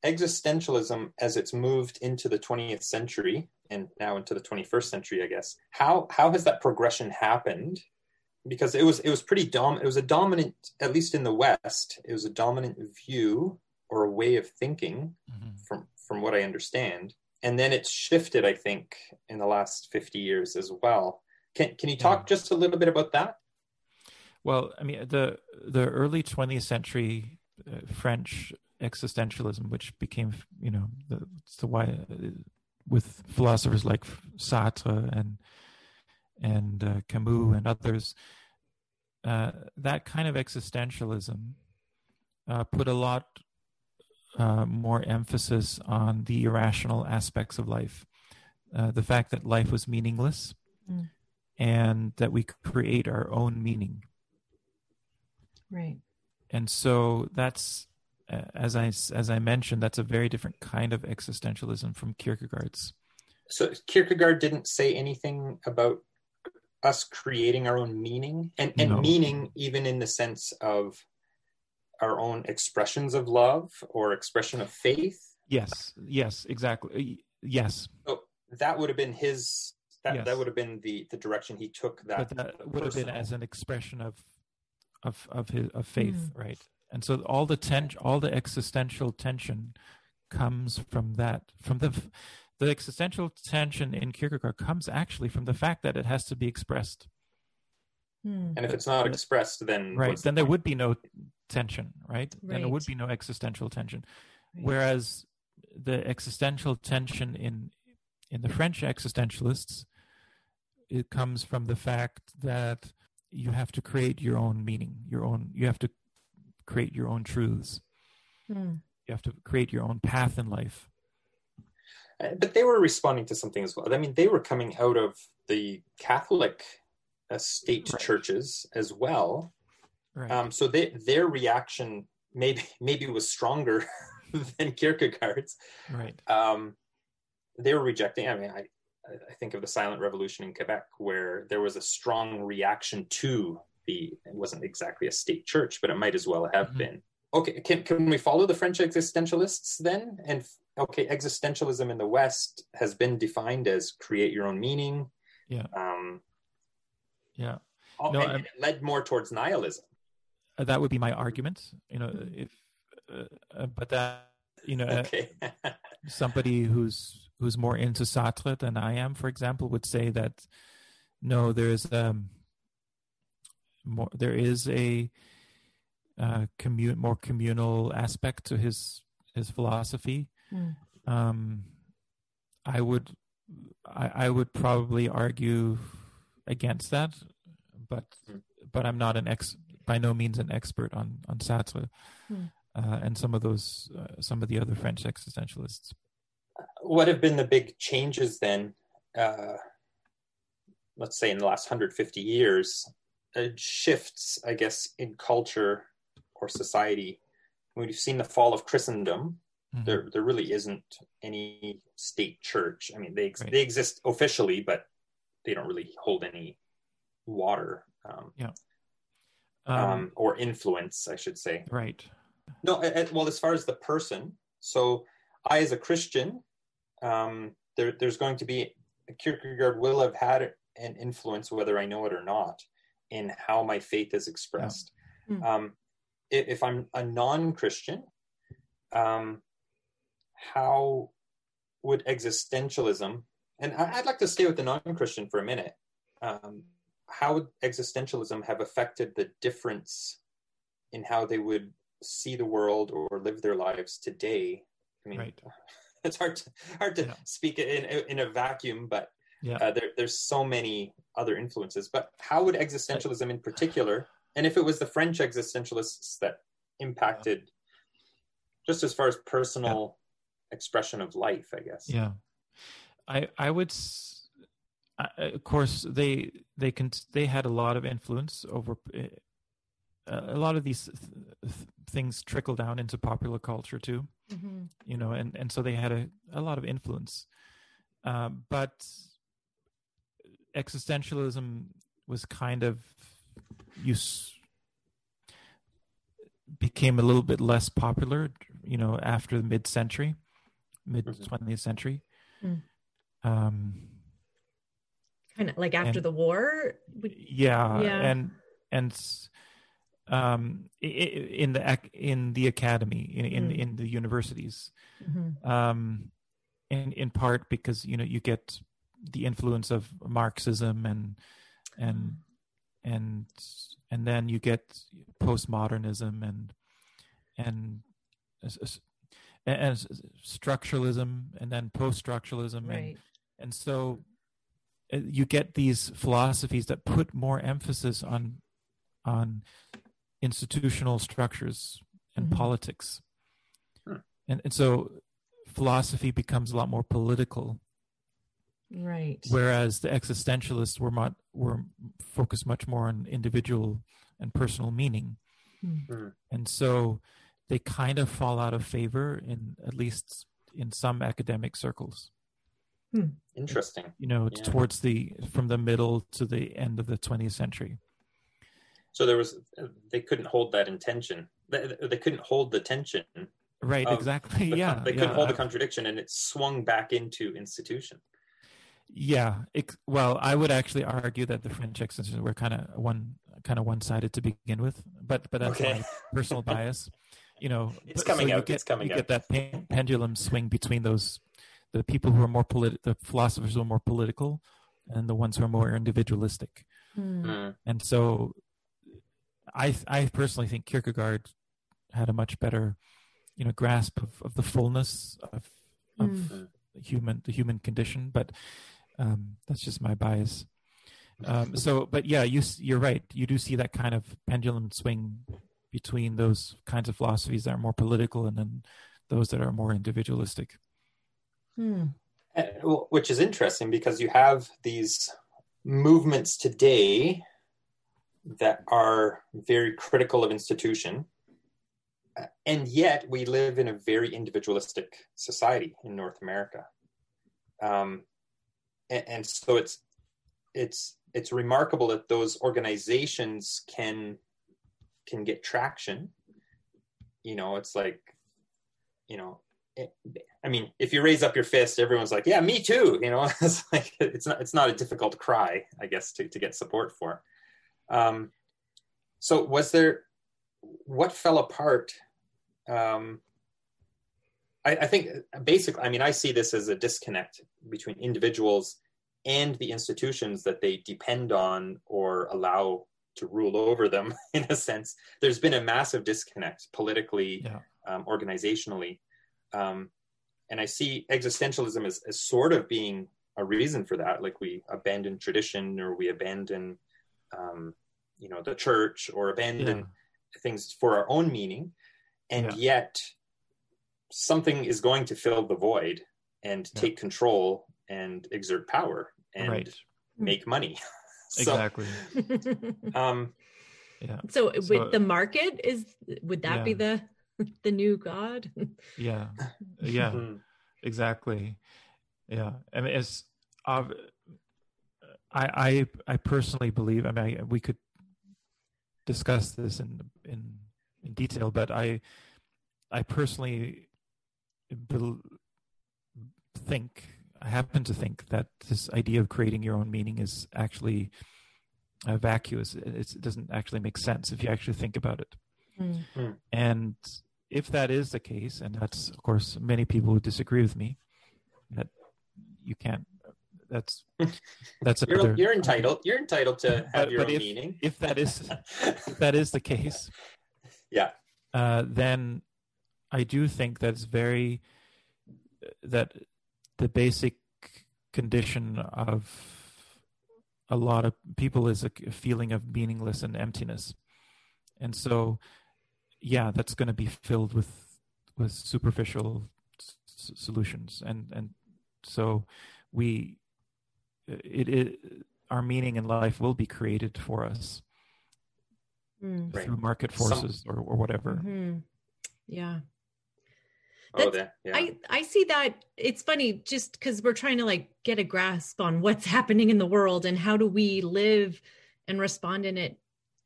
S2: existentialism, as it's moved into the 20th century and now into the 21st century, I guess, how, how has that progression happened? Because it was it was pretty dom it was a dominant at least in the west it was a dominant view or a way of thinking from from what i understand. And then it's shifted i think in the last 50 years as well. Can can you talk just a little bit about that?
S3: Well i mean the the early 20th century uh, french existentialism which became you know the, the why uh, with philosophers like sartre and and uh, Camus and others, uh, that kind of existentialism uh, put a lot uh, more emphasis on the irrational aspects of life. Uh, the fact that life was meaningless
S4: Mm.
S3: and that we create our own meaning.
S4: Right.
S3: And so that's, uh, as I, as I mentioned, that's a very different kind of existentialism from Kierkegaard's.
S2: so kierkegaard didn't say anything about us creating our own meaning and, and
S3: No.
S2: meaning even in the sense of our own expressions of love or expression of faith
S3: Yes, yes, exactly. Yes,
S2: So that would have been his. That,
S3: Yes.
S2: that would have been the the direction he took that.
S3: but that would have been as an expression of of of his of faith
S4: Mm.
S3: right and so all the ten all the existential tension comes from that from the f- the existential tension in kierkegaard comes actually from the fact that it has to be expressed.
S4: Hmm.
S2: and if it's not expressed, then
S3: right
S2: what's the
S3: then there would be no tension right, then there would be no existential tension.
S4: Right.
S3: whereas the existential tension in in the french existentialists it comes from the fact that you have to create your own meaning your own you have to create your own truths.
S4: Hmm.
S3: you have to create your own path in life
S2: But they were responding to something as well. I mean, they were coming out of the Catholic uh, state
S3: Right.
S2: churches as well.
S3: right
S2: Um, so they, their reaction maybe <laughs> maybe was stronger <laughs> than Kierkegaard's.
S3: right
S2: um, they were rejecting. I mean, I I think of the silent revolution in Quebec, where there was a strong reaction to the. It wasn't exactly a state church, but it might as well have
S3: Mhm.
S2: been. Okay, can can we follow the French existentialists then? And okay, existentialism in the West has been defined as create your own meaning.
S3: Yeah.
S2: Um,
S3: yeah
S2: oh,
S3: No,
S2: and it led more towards nihilism.
S3: Uh, that would be my argument you know if uh, uh, but that you know uh,
S2: Okay. <laughs>
S3: somebody who's who's more into Sartre than I am, for example, would say that no, there is um more there is a uh, commun more communal aspect to his his philosophy.
S4: Mm.
S3: Um, I would I, I would probably argue against that, but
S2: Mm.
S3: but I'm not an ex by no means an expert on on Sartre.
S4: Mm.
S3: uh, and some of those uh, some of the other French existentialists.
S2: What have been the big changes then? Uh, let's say in the last 150 years, uh, shifts, I guess, in culture or society. We've seen the fall of Christendom. Mm-hmm. There, there really isn't any state church. I mean, they right. they exist officially, but they don't really hold any water. Um,
S3: yeah.
S2: Um, um, or influence, I should say.
S3: Right.
S2: No, well, as far as the person, so I, as a Christian, um, there, there's going to be Kierkegaard will have had an influence, whether I know it or not, in how my faith is expressed. Yeah. Mm. Um, if, if, I'm a non-Christian, um, how would existentialism? And I, would like to stay with the non-Christian for a minute. Um, how would existentialism have affected the difference in how they would see the world or live their lives today? I mean, right. <laughs> it's hard to hard to yeah. speak in in a vacuum, but yeah. Uh, there, there's so many other influences. But how would existentialism, in particular, and if it was the French existentialists that impacted, just as far as personal yeah. Expression of life, I guess.
S3: Yeah, I I would. of course, they they can they had a lot of influence over eh, a lot of these th- things trickle down into popular culture too mm-hmm. you know and and so they had a, a lot of influence uh, but existentialism was kind of use became a little bit less popular you know after the mid-century mid 20th mm-hmm. century mm. um
S4: kind of like after
S3: and,
S4: the war
S3: yeah, yeah and and um, in the in the academy in in, mm. in the universities, mm-hmm. um, in in part because you know you get the influence of Marxism and and and and then you get postmodernism and and and structuralism and then post-structuralism right. and and so uh, you get these philosophies that put more emphasis on on institutional structures and mm-hmm. politics. Huh. And, and so philosophy becomes a lot more political.
S4: Right.
S3: Whereas the existentialists were not, were focused much more on individual and personal meaning. Mm-hmm. And so they kind of fall out of favor in at least in some academic circles.
S2: Hmm. Interesting.
S3: You know, yeah. towards the from the middle to the end of the 20th century
S2: so there was they couldn't hold that intention they, they couldn't hold the tension
S3: right exactly
S2: the, <laughs>
S3: yeah
S2: they couldn't yeah. hold the contradiction and it swung back into institution
S3: yeah it, well i would actually argue that the french extensions were kind of one kind of one-sided to begin with but but that's okay. my personal <laughs> bias you know
S2: it's coming
S3: so
S2: out
S3: get,
S2: it's coming
S3: you
S2: out.
S3: get that pendulum swing between those the people who are more polit- the philosophers who are more political and the ones who are more individualistic mm. and so I I personally think Kierkegaard had a much better, you know, grasp of, of the fullness of of mm. human the human condition. But um, that's just my bias. Um, so, but yeah, you you're right. You do see that kind of pendulum swing between those kinds of philosophies that are more political and then those that are more individualistic.
S2: Hmm. Which is interesting because you have these movements today that are very critical of institution and yet we live in a very individualistic society in north america um, and, and, so it's it's it's remarkable that those organizations can can get traction you know it's like you know it, i mean if you raise up your fist everyone's like yeah me too you know <laughs> it's like it's not it's not a difficult cry i guess to, to get support for um, so was there what fell apart? Um, I, I think basically, I mean, I see this as a disconnect between individuals and the institutions that they depend on or allow to rule over them <laughs> in a sense there's been a massive disconnect politically yeah. um, organizationally um, and i see existentialism as, as sort of being a reason for that like we abandon tradition or we abandon um, you know the church or abandon yeah. things for our own meaning and yet something is going to fill the void and
S3: Yeah.
S2: take control and exert power and
S3: right.
S2: make money. <laughs> so,
S3: Exactly. <laughs>
S2: um,
S3: Yeah.
S4: so,
S3: So-
S4: with the market is would that be the <laughs> the new god? <laughs>
S3: Yeah. Yeah.
S2: hmm,
S3: exactly yeah i mean it's uh, i i i personally believe i mean I, we could discuss this in in in detail but i i personally bel think i happen to think that this idea of creating your own meaning is actually uh, vacuous it's, it doesn't actually make sense if you actually think about it
S4: Mm.
S3: and if that is the case, and that's of course many people who disagree with me, that you can't. That's <laughs> that's
S2: you're,
S3: another.
S2: you're entitled. You're entitled to have
S3: But-
S2: your
S3: but
S2: own
S3: if-
S2: meaning.
S3: If that is <laughs> if that is the case,
S2: yeah.
S3: uh, then I do think that's very that the basic condition of a lot of people is a feeling of meaningless and emptiness, and so yeah, that's going to be filled with with superficial s- solutions, and and so we it, it our meaning in life will be created for us
S4: Mm.
S3: Through market
S2: Some-
S3: forces or, or whatever.
S4: Mhm. Yeah.
S2: Oh,
S4: That's-
S2: that, yeah.
S4: I I see that it's funny just because we're trying to like get a grasp on what's <laughs> happening in the world and how do we live and respond in it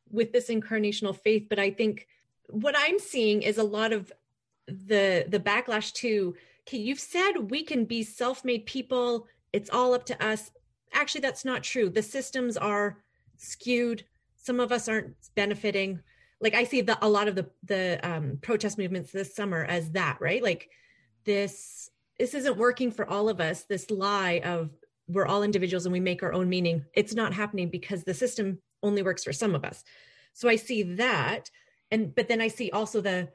S4: with this incarnational faith. But I think what I'm seeing is a lot of the the backlash to okay, you've said we can be self-made people. It's all up to us. Actually, that's not true. The systems are skewed. Some of us aren't benefiting like I see the a lot of the the um, protest movements this summer as that right? Like this this isn't working for all of us. This lie of we're all individuals and we make our own meaning it's not happening because the system only works for some of us. So I see that and but then I see also the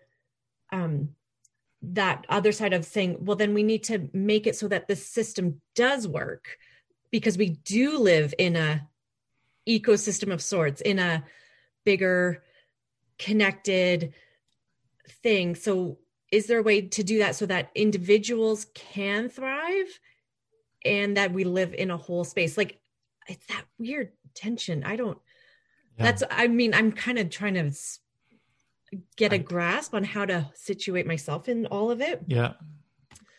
S4: um that other side of saying well then we need to make it so that the system does work because we do live in a ecosystem of sorts in a bigger connected thing. So, is there a way to do that so that individuals can thrive and that we live in a whole space? Like, it's that weird tension. I don't,
S3: Yeah.
S4: that's, I mean, I'm kind of trying to get a grasp on how to situate myself in all of it.
S3: Yeah.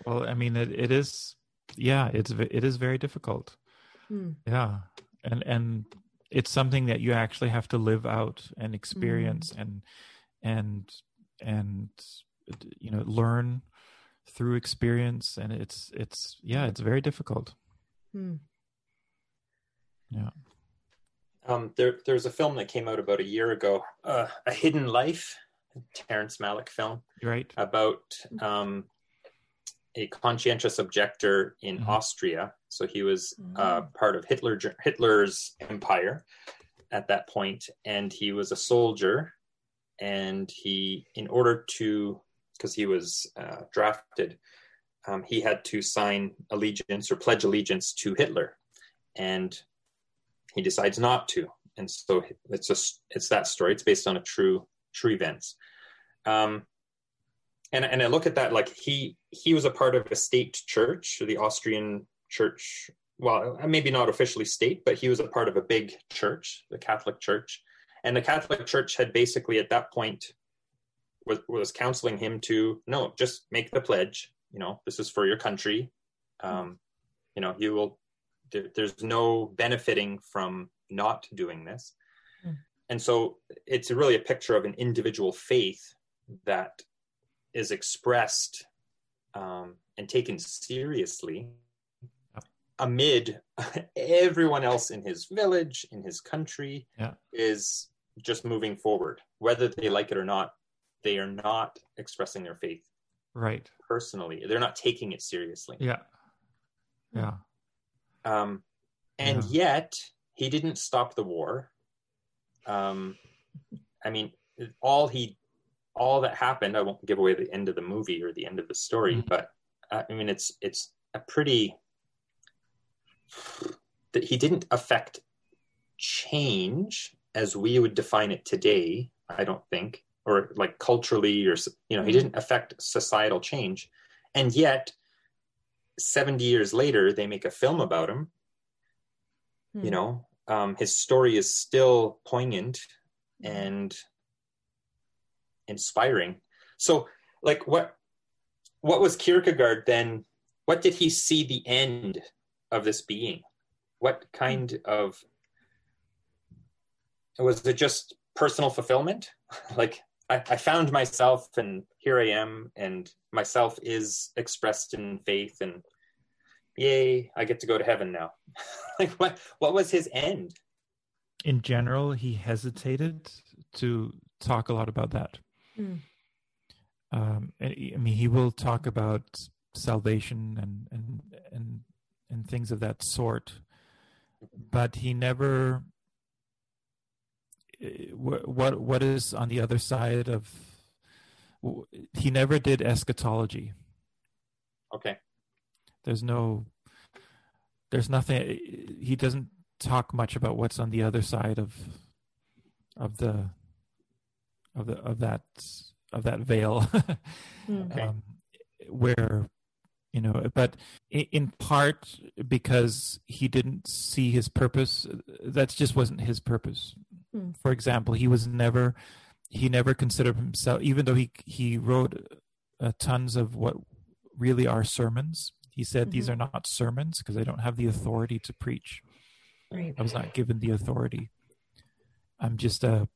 S3: Well, I mean, it, it is. Yeah, it's it is very difficult.
S4: Hmm.
S3: Yeah, and and it's something that you actually have to live out and experience and and and you know learn through experience. And it's it's yeah it's very difficult.
S4: Hmm.
S3: yeah.
S2: Um, there, there's a film that came out about a year ago, uh, A Hidden Life, Terrence Malick film.
S3: Right.
S2: About um, a conscientious objector in
S3: Mhm.
S2: Austria. So he was uh,
S4: Oh.
S2: part of Hitler Hitler's empire at that point, and he was a soldier. And he, in order to, because he was uh, drafted, um, he had to sign allegiance or pledge allegiance to Hitler, and he decides not to. And so it's just it's that story. It's based on a true true events. Um, and and I look at that like he he was a part of a state church, the Austrian church. Well, maybe not officially state, but he was a part of a big church, the Catholic Church, and the Catholic Church had basically at that point was was counseling him to no, just make the pledge. You know, this is for your country. Um, you know, you will. There, there's no benefiting from not doing this,
S4: Mm.
S2: and so it's really a picture of an individual faith that is expressed um, and taken seriously
S3: Yep.
S2: amid <laughs> everyone else in his village, in his country,
S3: Yeah.
S2: is just moving forward. Whether they like it or not, they are not expressing their faith
S3: right
S2: personally. They're not taking it seriously.
S3: yeah yeah
S2: Um, and yet, he didn't stop the war. Um, I mean, all he, all that happened. I won't give away the end of the movie or the end of the story,
S3: Mhm.
S2: but uh, I mean, it's it's a pretty. That he didn't affect change as we would define it today. I don't think or like culturally or you know he didn't affect societal change and yet 70 years later they make a film about him
S4: Hmm.
S2: you know um, his story is still poignant and inspiring. So like what what was kierkegaard then what did he see the end of this being? What kind of was it just personal fulfillment? <laughs> Like I, I found myself and here i am and myself is expressed in faith and yay i get to go to heaven now. <laughs> Like what what was his end?
S3: In general, he hesitated to talk a lot about that.
S4: Hmm.
S3: Um, I I mean, he will talk about salvation and and and and things of that sort, but he never. eh, What what what is on the other side of? He never did eschatology.
S2: okay
S3: there's no there's nothing he doesn't talk much about what's on the other side of of the of the of that of that veil <laughs>
S4: Hmm.
S2: Okay.
S3: um, where you know but in part because he didn't see his purpose that just wasn't his purpose
S4: Hmm.
S3: for example he was never he never considered himself even though he he wrote uh, tons of what really are sermons he said these
S4: Mhm.
S3: are not sermons because i don't have the authority to preach
S4: Right.
S3: I was not given the authority. I'm just a,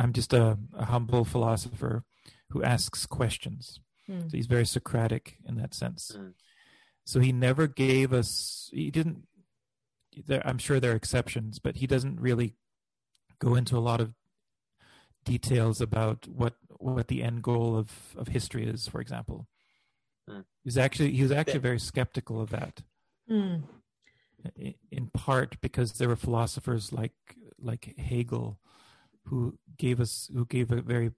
S3: I'm just a, a humble philosopher who asks questions.
S4: Hmm.
S3: So he's very Socratic in that sense.
S2: Mm.
S3: So he never gave us. He didn't. There, I'm sure there are exceptions, but he doesn't really go into a lot of details about what what the end goal of of history is. For example,
S2: Mm.
S3: he's actually he was actually very skeptical of that
S4: Hmm.
S3: in part because there were philosophers like like Hegel who gave us who gave a very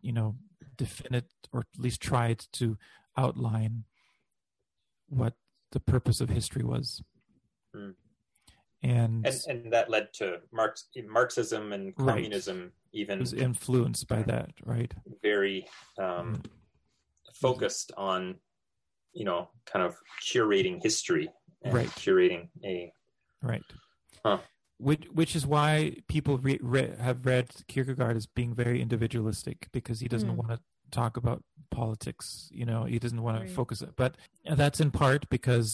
S3: you know definite or at least tried to outline what the purpose of history was
S2: Hmm.
S3: and,
S2: and and that led to Marx, marxism and
S3: Right.
S2: communism even
S3: was influenced by that right
S2: very um, focused on you know kind of curating history and
S3: Right.
S2: curating a
S3: right
S2: Huh.
S3: Which which is why people re- re- have read Kierkegaard as being very individualistic because he doesn't
S4: Hmm.
S3: want to talk about politics you know he doesn't want
S4: Right.
S3: to focus it but that's in part because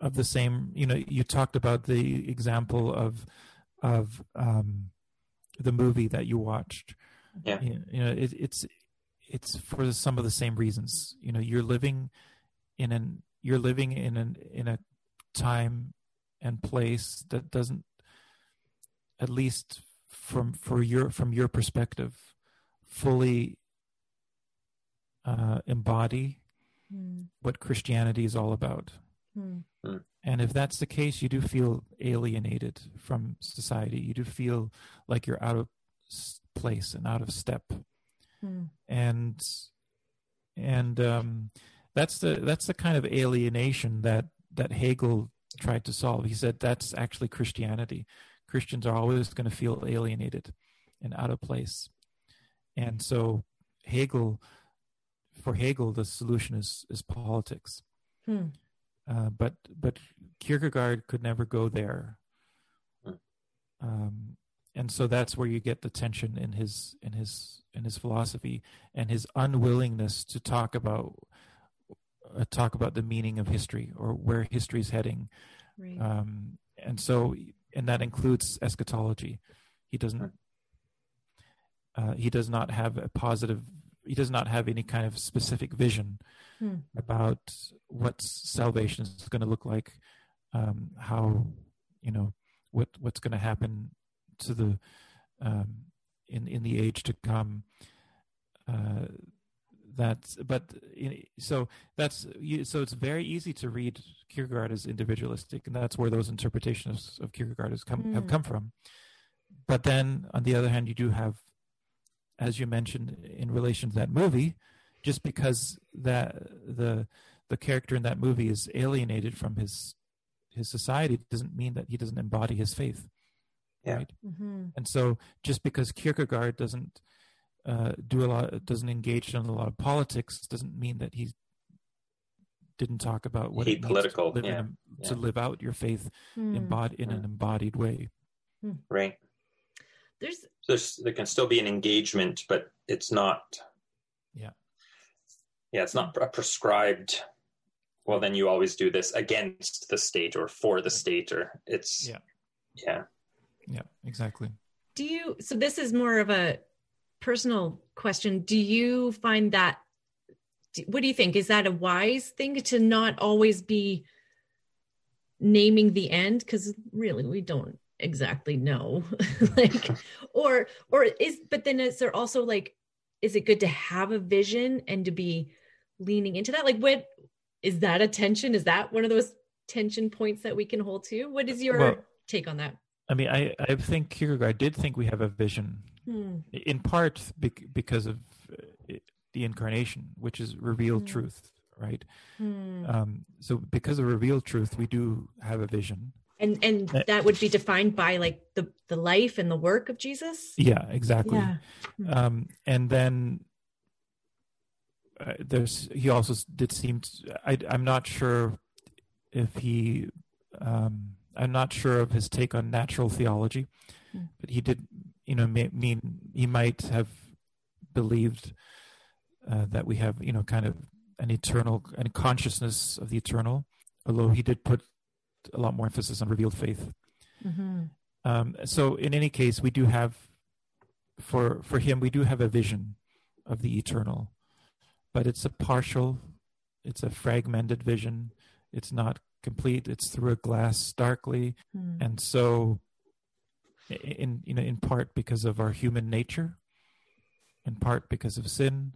S3: of the same you know you talked about the example of of um the movie that you watched
S2: Yeah.
S3: you, you know it, it's it's for some of the same reasons you know you're living in an you're living in an in a time and place that doesn't at least from for your from your perspective fully uh, embody
S4: Hmm.
S3: what Christianity is all about.
S4: Hmm.
S3: And if that's the case, you do feel alienated from society. You do feel like you're out of place and out of step.
S4: Hmm.
S3: And and um, that's the that's the kind of alienation that that Hegel tried to solve. He said that's actually Christianity. Christians are always going to feel alienated and out of place. And so Hegel, for Hegel, the solution is is politics.
S4: Hmm.
S3: Uh, but but Kierkegaard could never go there,
S2: Hmm.
S3: um, and so that's where you get the tension in his in his in his philosophy and his unwillingness to talk about uh, talk about the meaning of history or where history is heading,
S4: Right.
S3: um, and so and that includes eschatology. He doesn't. Uh, he does not have a positive. He does not have any kind of specific vision
S4: Hmm.
S3: about what salvation is going to look like, um, how you know what what's going to happen to the um, in in the age to come. Uh, that's but so that's so it's very easy to read Kierkegaard as individualistic, and that's where those interpretations of Kierkegaard has come have
S4: Mm.
S3: come from. But then, on the other hand, you do have, as you mentioned in relation to that movie, just because that the the character in that movie is alienated from his his society doesn't mean that he doesn't embody his faith.
S2: Yeah.
S3: right?
S4: Mm-hmm.
S3: And so, just because Kierkegaard doesn't uh, do a lot, doesn't engage in a lot of politics, doesn't mean that he didn't talk about what
S2: He
S3: it
S2: political,
S3: to live,
S2: yeah,
S3: a- to live out your faith
S4: Hmm.
S3: embod- in an embodied way.
S2: Right.
S4: There's
S2: There's, there can still be an engagement, but it's not.
S3: Yeah.
S2: Yeah, it's not a prescribed. Well, then you always do this against the state or for the state, or it's.
S3: Yeah.
S2: Yeah.
S3: Yeah, exactly.
S4: do you so this is more of a personal question do you find that what do you think? Is that a wise thing to not always be naming the end? Because really we don't exactly know. <laughs> Like or or is but then is there also like is it good to have a vision and to be leaning into that? Like what is that a tension? Is that one of those tension points that we can hold to what is your
S3: Well-
S4: take on that?
S3: I mean, I, I think Kierkegaard did think we have a vision,
S4: Hmm.
S3: in part bec- because of uh, the incarnation, which is revealed
S4: Mm.
S3: truth, right?
S4: Hmm.
S3: Um, so, because of revealed truth, we do have a vision.
S4: and and
S3: Uh,
S4: that would be defined by like the the life and the work of jesus
S3: Yeah, exactly.
S4: yeah
S3: Um, and then uh, there's he also did seem. To, I, I'm not sure if he. Um, I'm not sure of his take on natural theology,
S4: Hmm.
S3: but he did. You know, may, mean he might have believed uh, that we have, you know, kind of an eternal and consciousness of the eternal. Although he did put a lot more emphasis on revealed faith.
S4: Mhm.
S3: Um, so in any case, we do have for for him we do have a vision of the eternal, but it's a partial, it's a fragmented vision. It's not complete. It's through a glass darkly,
S4: Hmm.
S3: and so in you know in part because of our human nature, in part because of sin,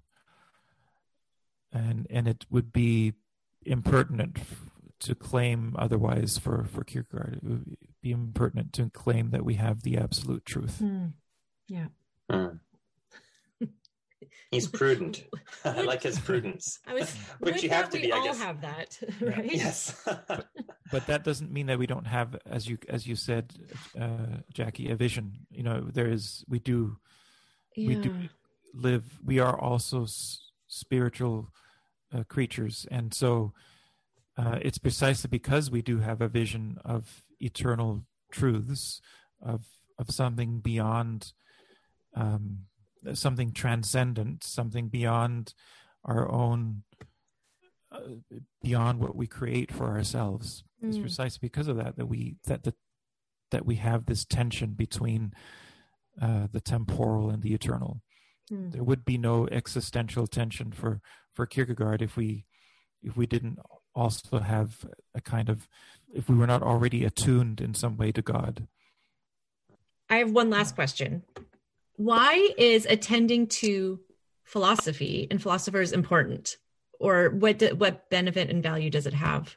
S3: and and it would be impertinent f- to claim otherwise for for Kierkegaard. It would be impertinent to claim that we have the absolute truth.
S4: Hmm. yeah
S2: Hmm. He's prudent. <laughs> I like his prudence.
S4: i was <laughs>
S2: Which you have
S4: that
S2: to
S4: we
S2: be, I
S4: all
S2: guess.
S4: have that <laughs> right
S2: Yes.
S3: But that doesn't mean that we don't have, as you as you said, uh, Jacqui, a vision. You know, there is. We do.
S4: yeah.
S3: We do live. We are also s- spiritual uh, creatures, and so uh, it's precisely because we do have a vision of eternal truths, of of something beyond, um, something transcendent, something beyond our own, uh, beyond what we create for ourselves. It's
S4: Mm.
S3: precisely because of that that we that the that we have this tension between uh, the temporal and the eternal.
S4: Hmm.
S3: There would be no existential tension for for Kierkegaard if we if we didn't also have a kind of if we were not already attuned in some way to God.
S4: i have one last question why is attending to philosophy and philosophers important or what do, what benefit and value does it have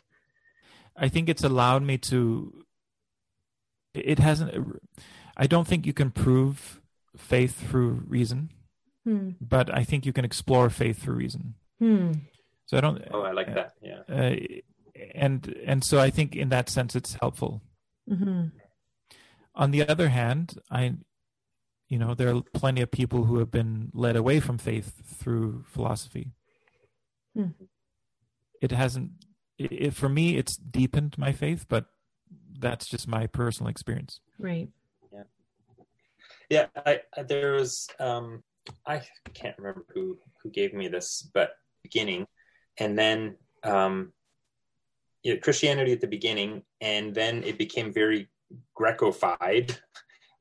S3: I think it's allowed me to. It hasn't. I don't think you can prove faith through reason,
S4: Hmm.
S3: but I think you can explore faith through reason.
S4: Hmm.
S3: So I don't.
S2: oh, I like that. Yeah.
S3: uh, and and so I think in that sense it's helpful.
S4: hmm
S3: On the other hand, I, you know, there are plenty of people who have been led away from faith through philosophy.
S4: Hmm.
S3: It hasn't. It, it, for me, it's deepened my faith, but that's just my personal experience.
S4: right
S2: Yeah, I, I there was um I can't remember who who gave me this, but beginning, and then um, you know, Christianity at the beginning, and then it became very Grecofied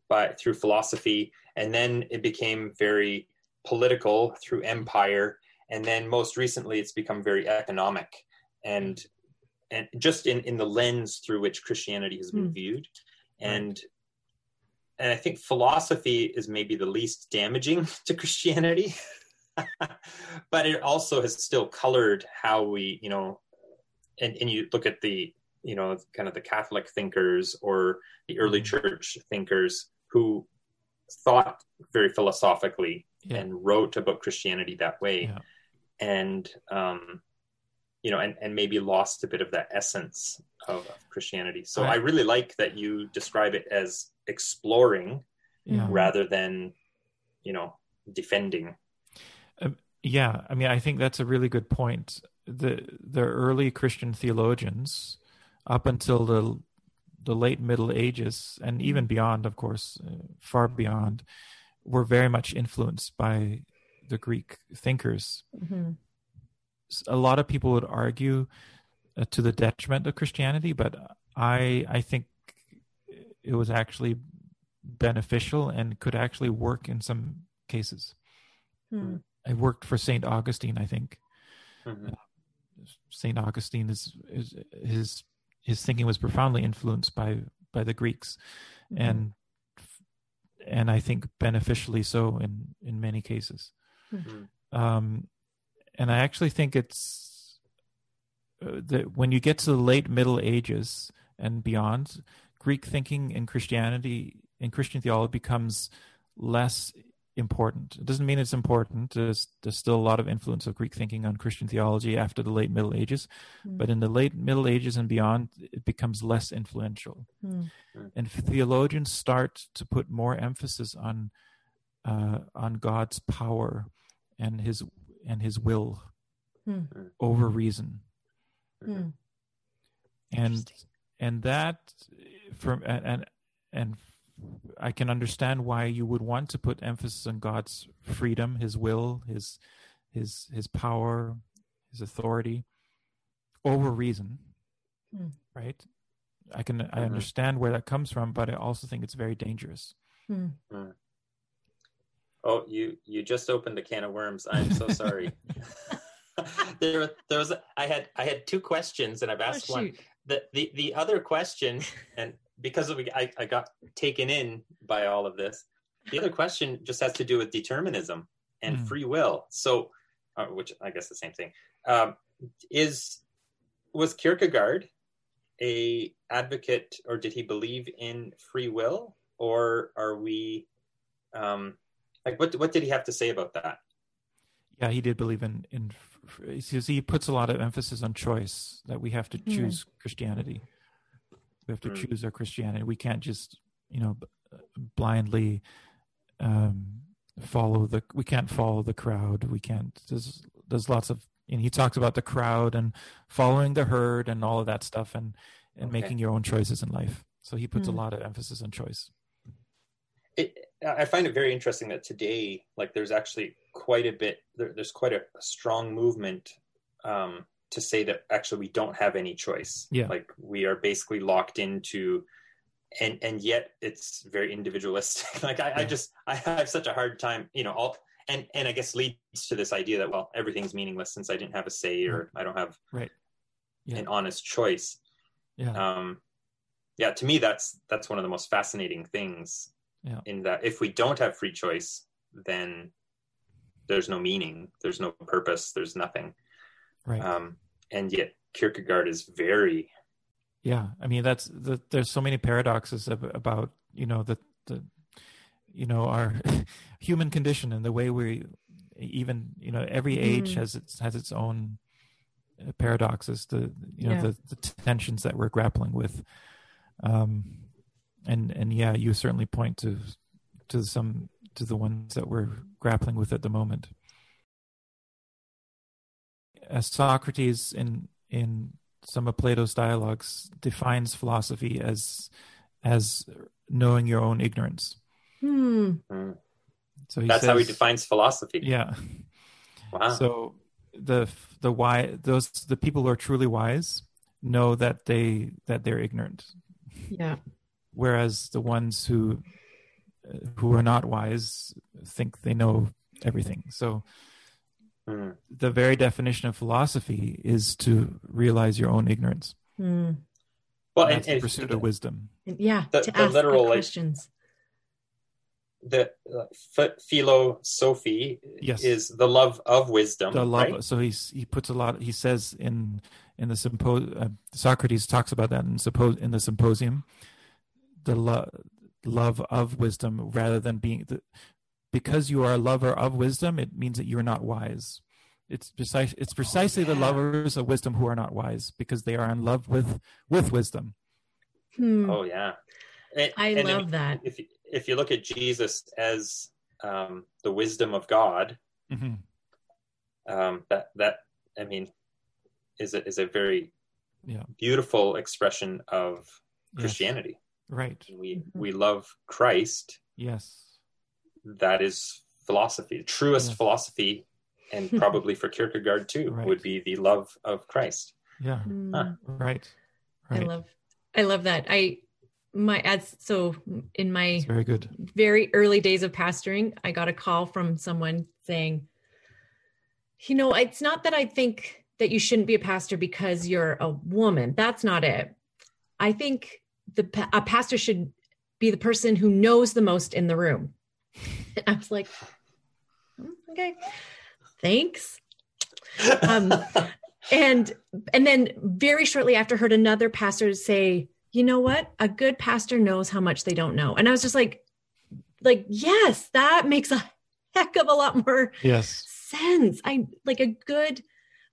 S2: by through philosophy, and then it became very political through empire, and then most recently it's become very economic, and and just in in the lens through which Christianity has been
S4: Hmm.
S2: viewed, and and I think philosophy is maybe the least damaging <laughs> to Christianity, <laughs> but it also has still colored how we, you know, and, and you look at the, you know, kind of the Catholic thinkers or the early church thinkers who thought very philosophically
S3: Yeah.
S2: and wrote about Christianity that way.
S3: Yeah.
S2: And, um, you know, and, and maybe lost a bit of that essence of, of Christianity. So
S3: I-
S2: I really like that you describe it as exploring
S3: Yeah.
S2: rather than you know defending
S3: Yeah, I mean, I think that's a really good point. The the early Christian theologians, up until the the late Middle Ages and even beyond, of course, uh, far beyond, were very much influenced by the Greek thinkers.
S4: Mhm.
S3: S- A lot of people would argue uh, to the detriment of Christianity, but I I think it was actually beneficial and could actually work in some cases.
S4: Hmm.
S3: I worked for Saint Augustine, I think.
S2: Mhm.
S3: Saint Augustine is, is his his thinking was profoundly influenced by by the Greeks,
S4: Mhm.
S3: and and I think beneficially so in in many cases.
S2: Mhm.
S3: Um, and I actually think it's uh, that when you get to the late Middle Ages and beyond, Greek thinking in Christianity in Christian theology becomes less important. It doesn't mean it's important. There's, there's still a lot of influence of Greek thinking on Christian theology after the late Middle Ages,
S4: Mm.
S3: but in the late Middle Ages and beyond, it becomes less influential.
S4: Hmm.
S3: And theologians start to put more emphasis on uh, on God's power and his and his will
S4: Hmm.
S3: over reason
S4: Hmm.
S3: and and that from and and I can understand why you would want to put emphasis on God's freedom, His will, His His His power, His authority over reason,
S4: Hmm.
S3: right? I can I
S2: Mhm.
S3: understand where that comes from, but I also think it's very dangerous.
S4: Hmm.
S2: Oh, you you just opened a can of worms. I'm so sorry. <laughs> <laughs> there, there was. I had I had two questions, and I've
S4: Oh,
S2: asked one.
S4: shoot.
S2: The the the other question, and because of I, I got taken in by all of this. The other question just has to do with determinism and
S3: Hmm.
S2: free will. So, uh, which I guess the same thing. Um, is was Kierkegaard a advocate, or did he believe in free will, or are we? Um, like what what did he have to say about that?
S3: Yeah, he did believe in in. He he puts a lot of emphasis on choice that we have to
S4: Hmm.
S3: choose Christianity. We have to
S2: Hmm.
S3: choose our Christianity. We can't just you know b- blindly um, follow the. We can't follow the crowd. We can't. There's there's lots of. And he talks about the crowd and following the herd and all of that stuff and and
S2: Okay.
S3: making your own choices in life. So he puts a
S4: Hmm.
S3: lot of emphasis on choice.
S2: it, I find it very interesting that today, like, there's actually quite a bit. There, there's quite a, a strong movement um, to say that actually we don't have any choice.
S3: Yeah.
S2: like we are basically locked into, and and yet it's very individualistic. <laughs> like I, I just I have such a hard time, you know, all and and I guess leads to this idea that well everything's meaningless since I didn't have a say or I don't have
S3: Right. Yeah.
S2: an honest choice.
S3: Yeah.
S2: um yeah to me that's that's one of the most fascinating things
S3: Yeah.
S2: in that if we don't have free choice then there's no meaning there's no purpose there's nothing
S3: right.
S2: um and yet kierkegaard is very
S3: Yeah, I mean that's the, there's so many paradoxes about you know the the you know our <laughs> human condition and the way we even you know every age
S4: Mhm.
S3: has its has its own uh, paradoxes the you know
S4: Yeah.
S3: the, the tensions that we're grappling with um and and yeah you certainly point to to some to the ones that we're grappling with at the moment as Socrates in in some of Plato's dialogues defines philosophy as as knowing your own ignorance.
S4: Hmm.
S2: mm,
S3: So he
S2: that's
S3: says,
S2: how he defines philosophy
S3: Yeah.
S2: wow
S3: So the the why those the people who are truly wise know that they that they're ignorant,
S4: Yeah.
S3: whereas the ones who who are not wise think they know everything. So
S2: Mm,
S3: the very definition of philosophy is to realize your own ignorance.
S4: Hmm.
S2: well
S3: And
S2: and,
S3: that's the
S2: and
S3: pursuit of wisdom.
S4: And yeah.
S2: The-
S4: to
S2: the
S4: ask
S2: literal, like,
S4: questions.
S2: the uh, ph- philosophy
S3: Yes.
S2: is the love of wisdom
S3: the love
S2: right?
S3: so he's he puts a lot he says in in the sympo- uh, socrates talks about that in suppo- in the symposium the lo- love of wisdom rather than being the, because you are a lover of wisdom it means that you're not wise it's precise it's precisely the
S2: yeah.
S3: lovers of wisdom who are not wise because they are in love with with wisdom
S4: Hmm.
S2: oh yeah
S5: And-
S4: I
S5: and
S4: love that.
S5: If if you look at Jesus as um, the wisdom of God,
S3: hmm
S5: um, that that I mean is a, is a very
S3: Yeah.
S5: beautiful expression of
S3: Yes.
S5: Christianity.
S3: Right.
S5: We
S4: Mhm.
S5: we love Christ.
S3: Yes.
S5: That is philosophy. The truest
S3: Yes.
S5: philosophy, and <laughs> probably for Kierkegaard too,
S3: Right.
S5: would be the love of Christ.
S3: Yeah.
S4: Mm.
S5: Huh.
S3: Right.
S4: I love I love that. I my ads so in my
S3: It's very good.
S4: very early days of pastoring, I got a call from someone saying, you know, it's not that I think that you shouldn't be a pastor because you're a woman. That's not it. I think the a pastor should be the person who knows the most in the room. <laughs> I was like, "Mm, okay, thanks. Um, <laughs> and and then very shortly after heard another pastor say you know what a good pastor knows how much they don't know and i was just like like yes that makes a <laughs> heck of a lot more
S3: Yes.
S4: sense i like a good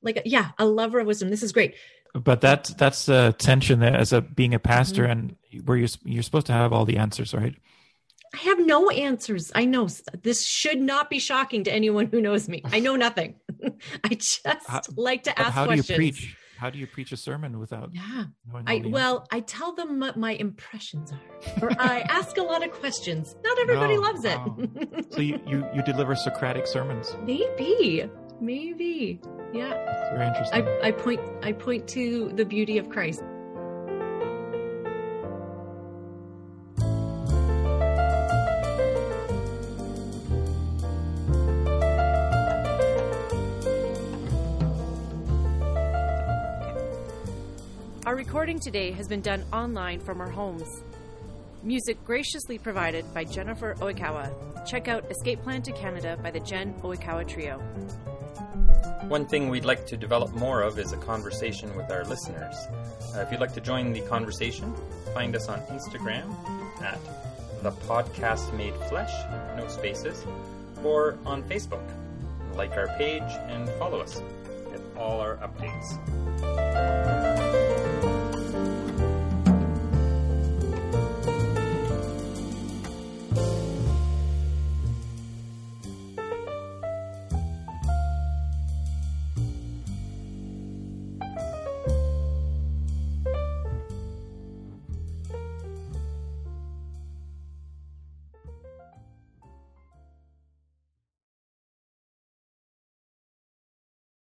S4: like yeah a lover of wisdom this is great
S3: But that that's the tension there as a being a pastor
S4: Mhm.
S3: and where you're you're supposed to have all the answers, right?
S4: I have no answers i know this should not be shocking to anyone who knows me i know <laughs> nothing <laughs> i just
S3: How-
S4: like to ask
S3: how
S4: questions
S3: do you preach? How do you preach a sermon without
S4: yeah
S3: knowing
S4: I well, I tell them what my impressions are, or <laughs> I ask a lot of questions. Not everybody
S3: No,
S4: loves it.
S3: answers? So you, you you deliver Socratic sermons.
S4: maybe, maybe, yeah.
S3: It's very interesting.
S4: I, I point I point to the beauty of Christ.
S1: Our recording today has been done online from our homes. Music graciously provided by Jennifer Oikawa. Check out Escape Plan to Canada by the Jen Oikawa Trio.
S2: One thing we'd like to develop more of is a conversation with our listeners. Uh, if you'd like to join the conversation, find us on Instagram at the podcast made flesh, no spaces, or on Facebook. Like our page and follow us. Get all our updates.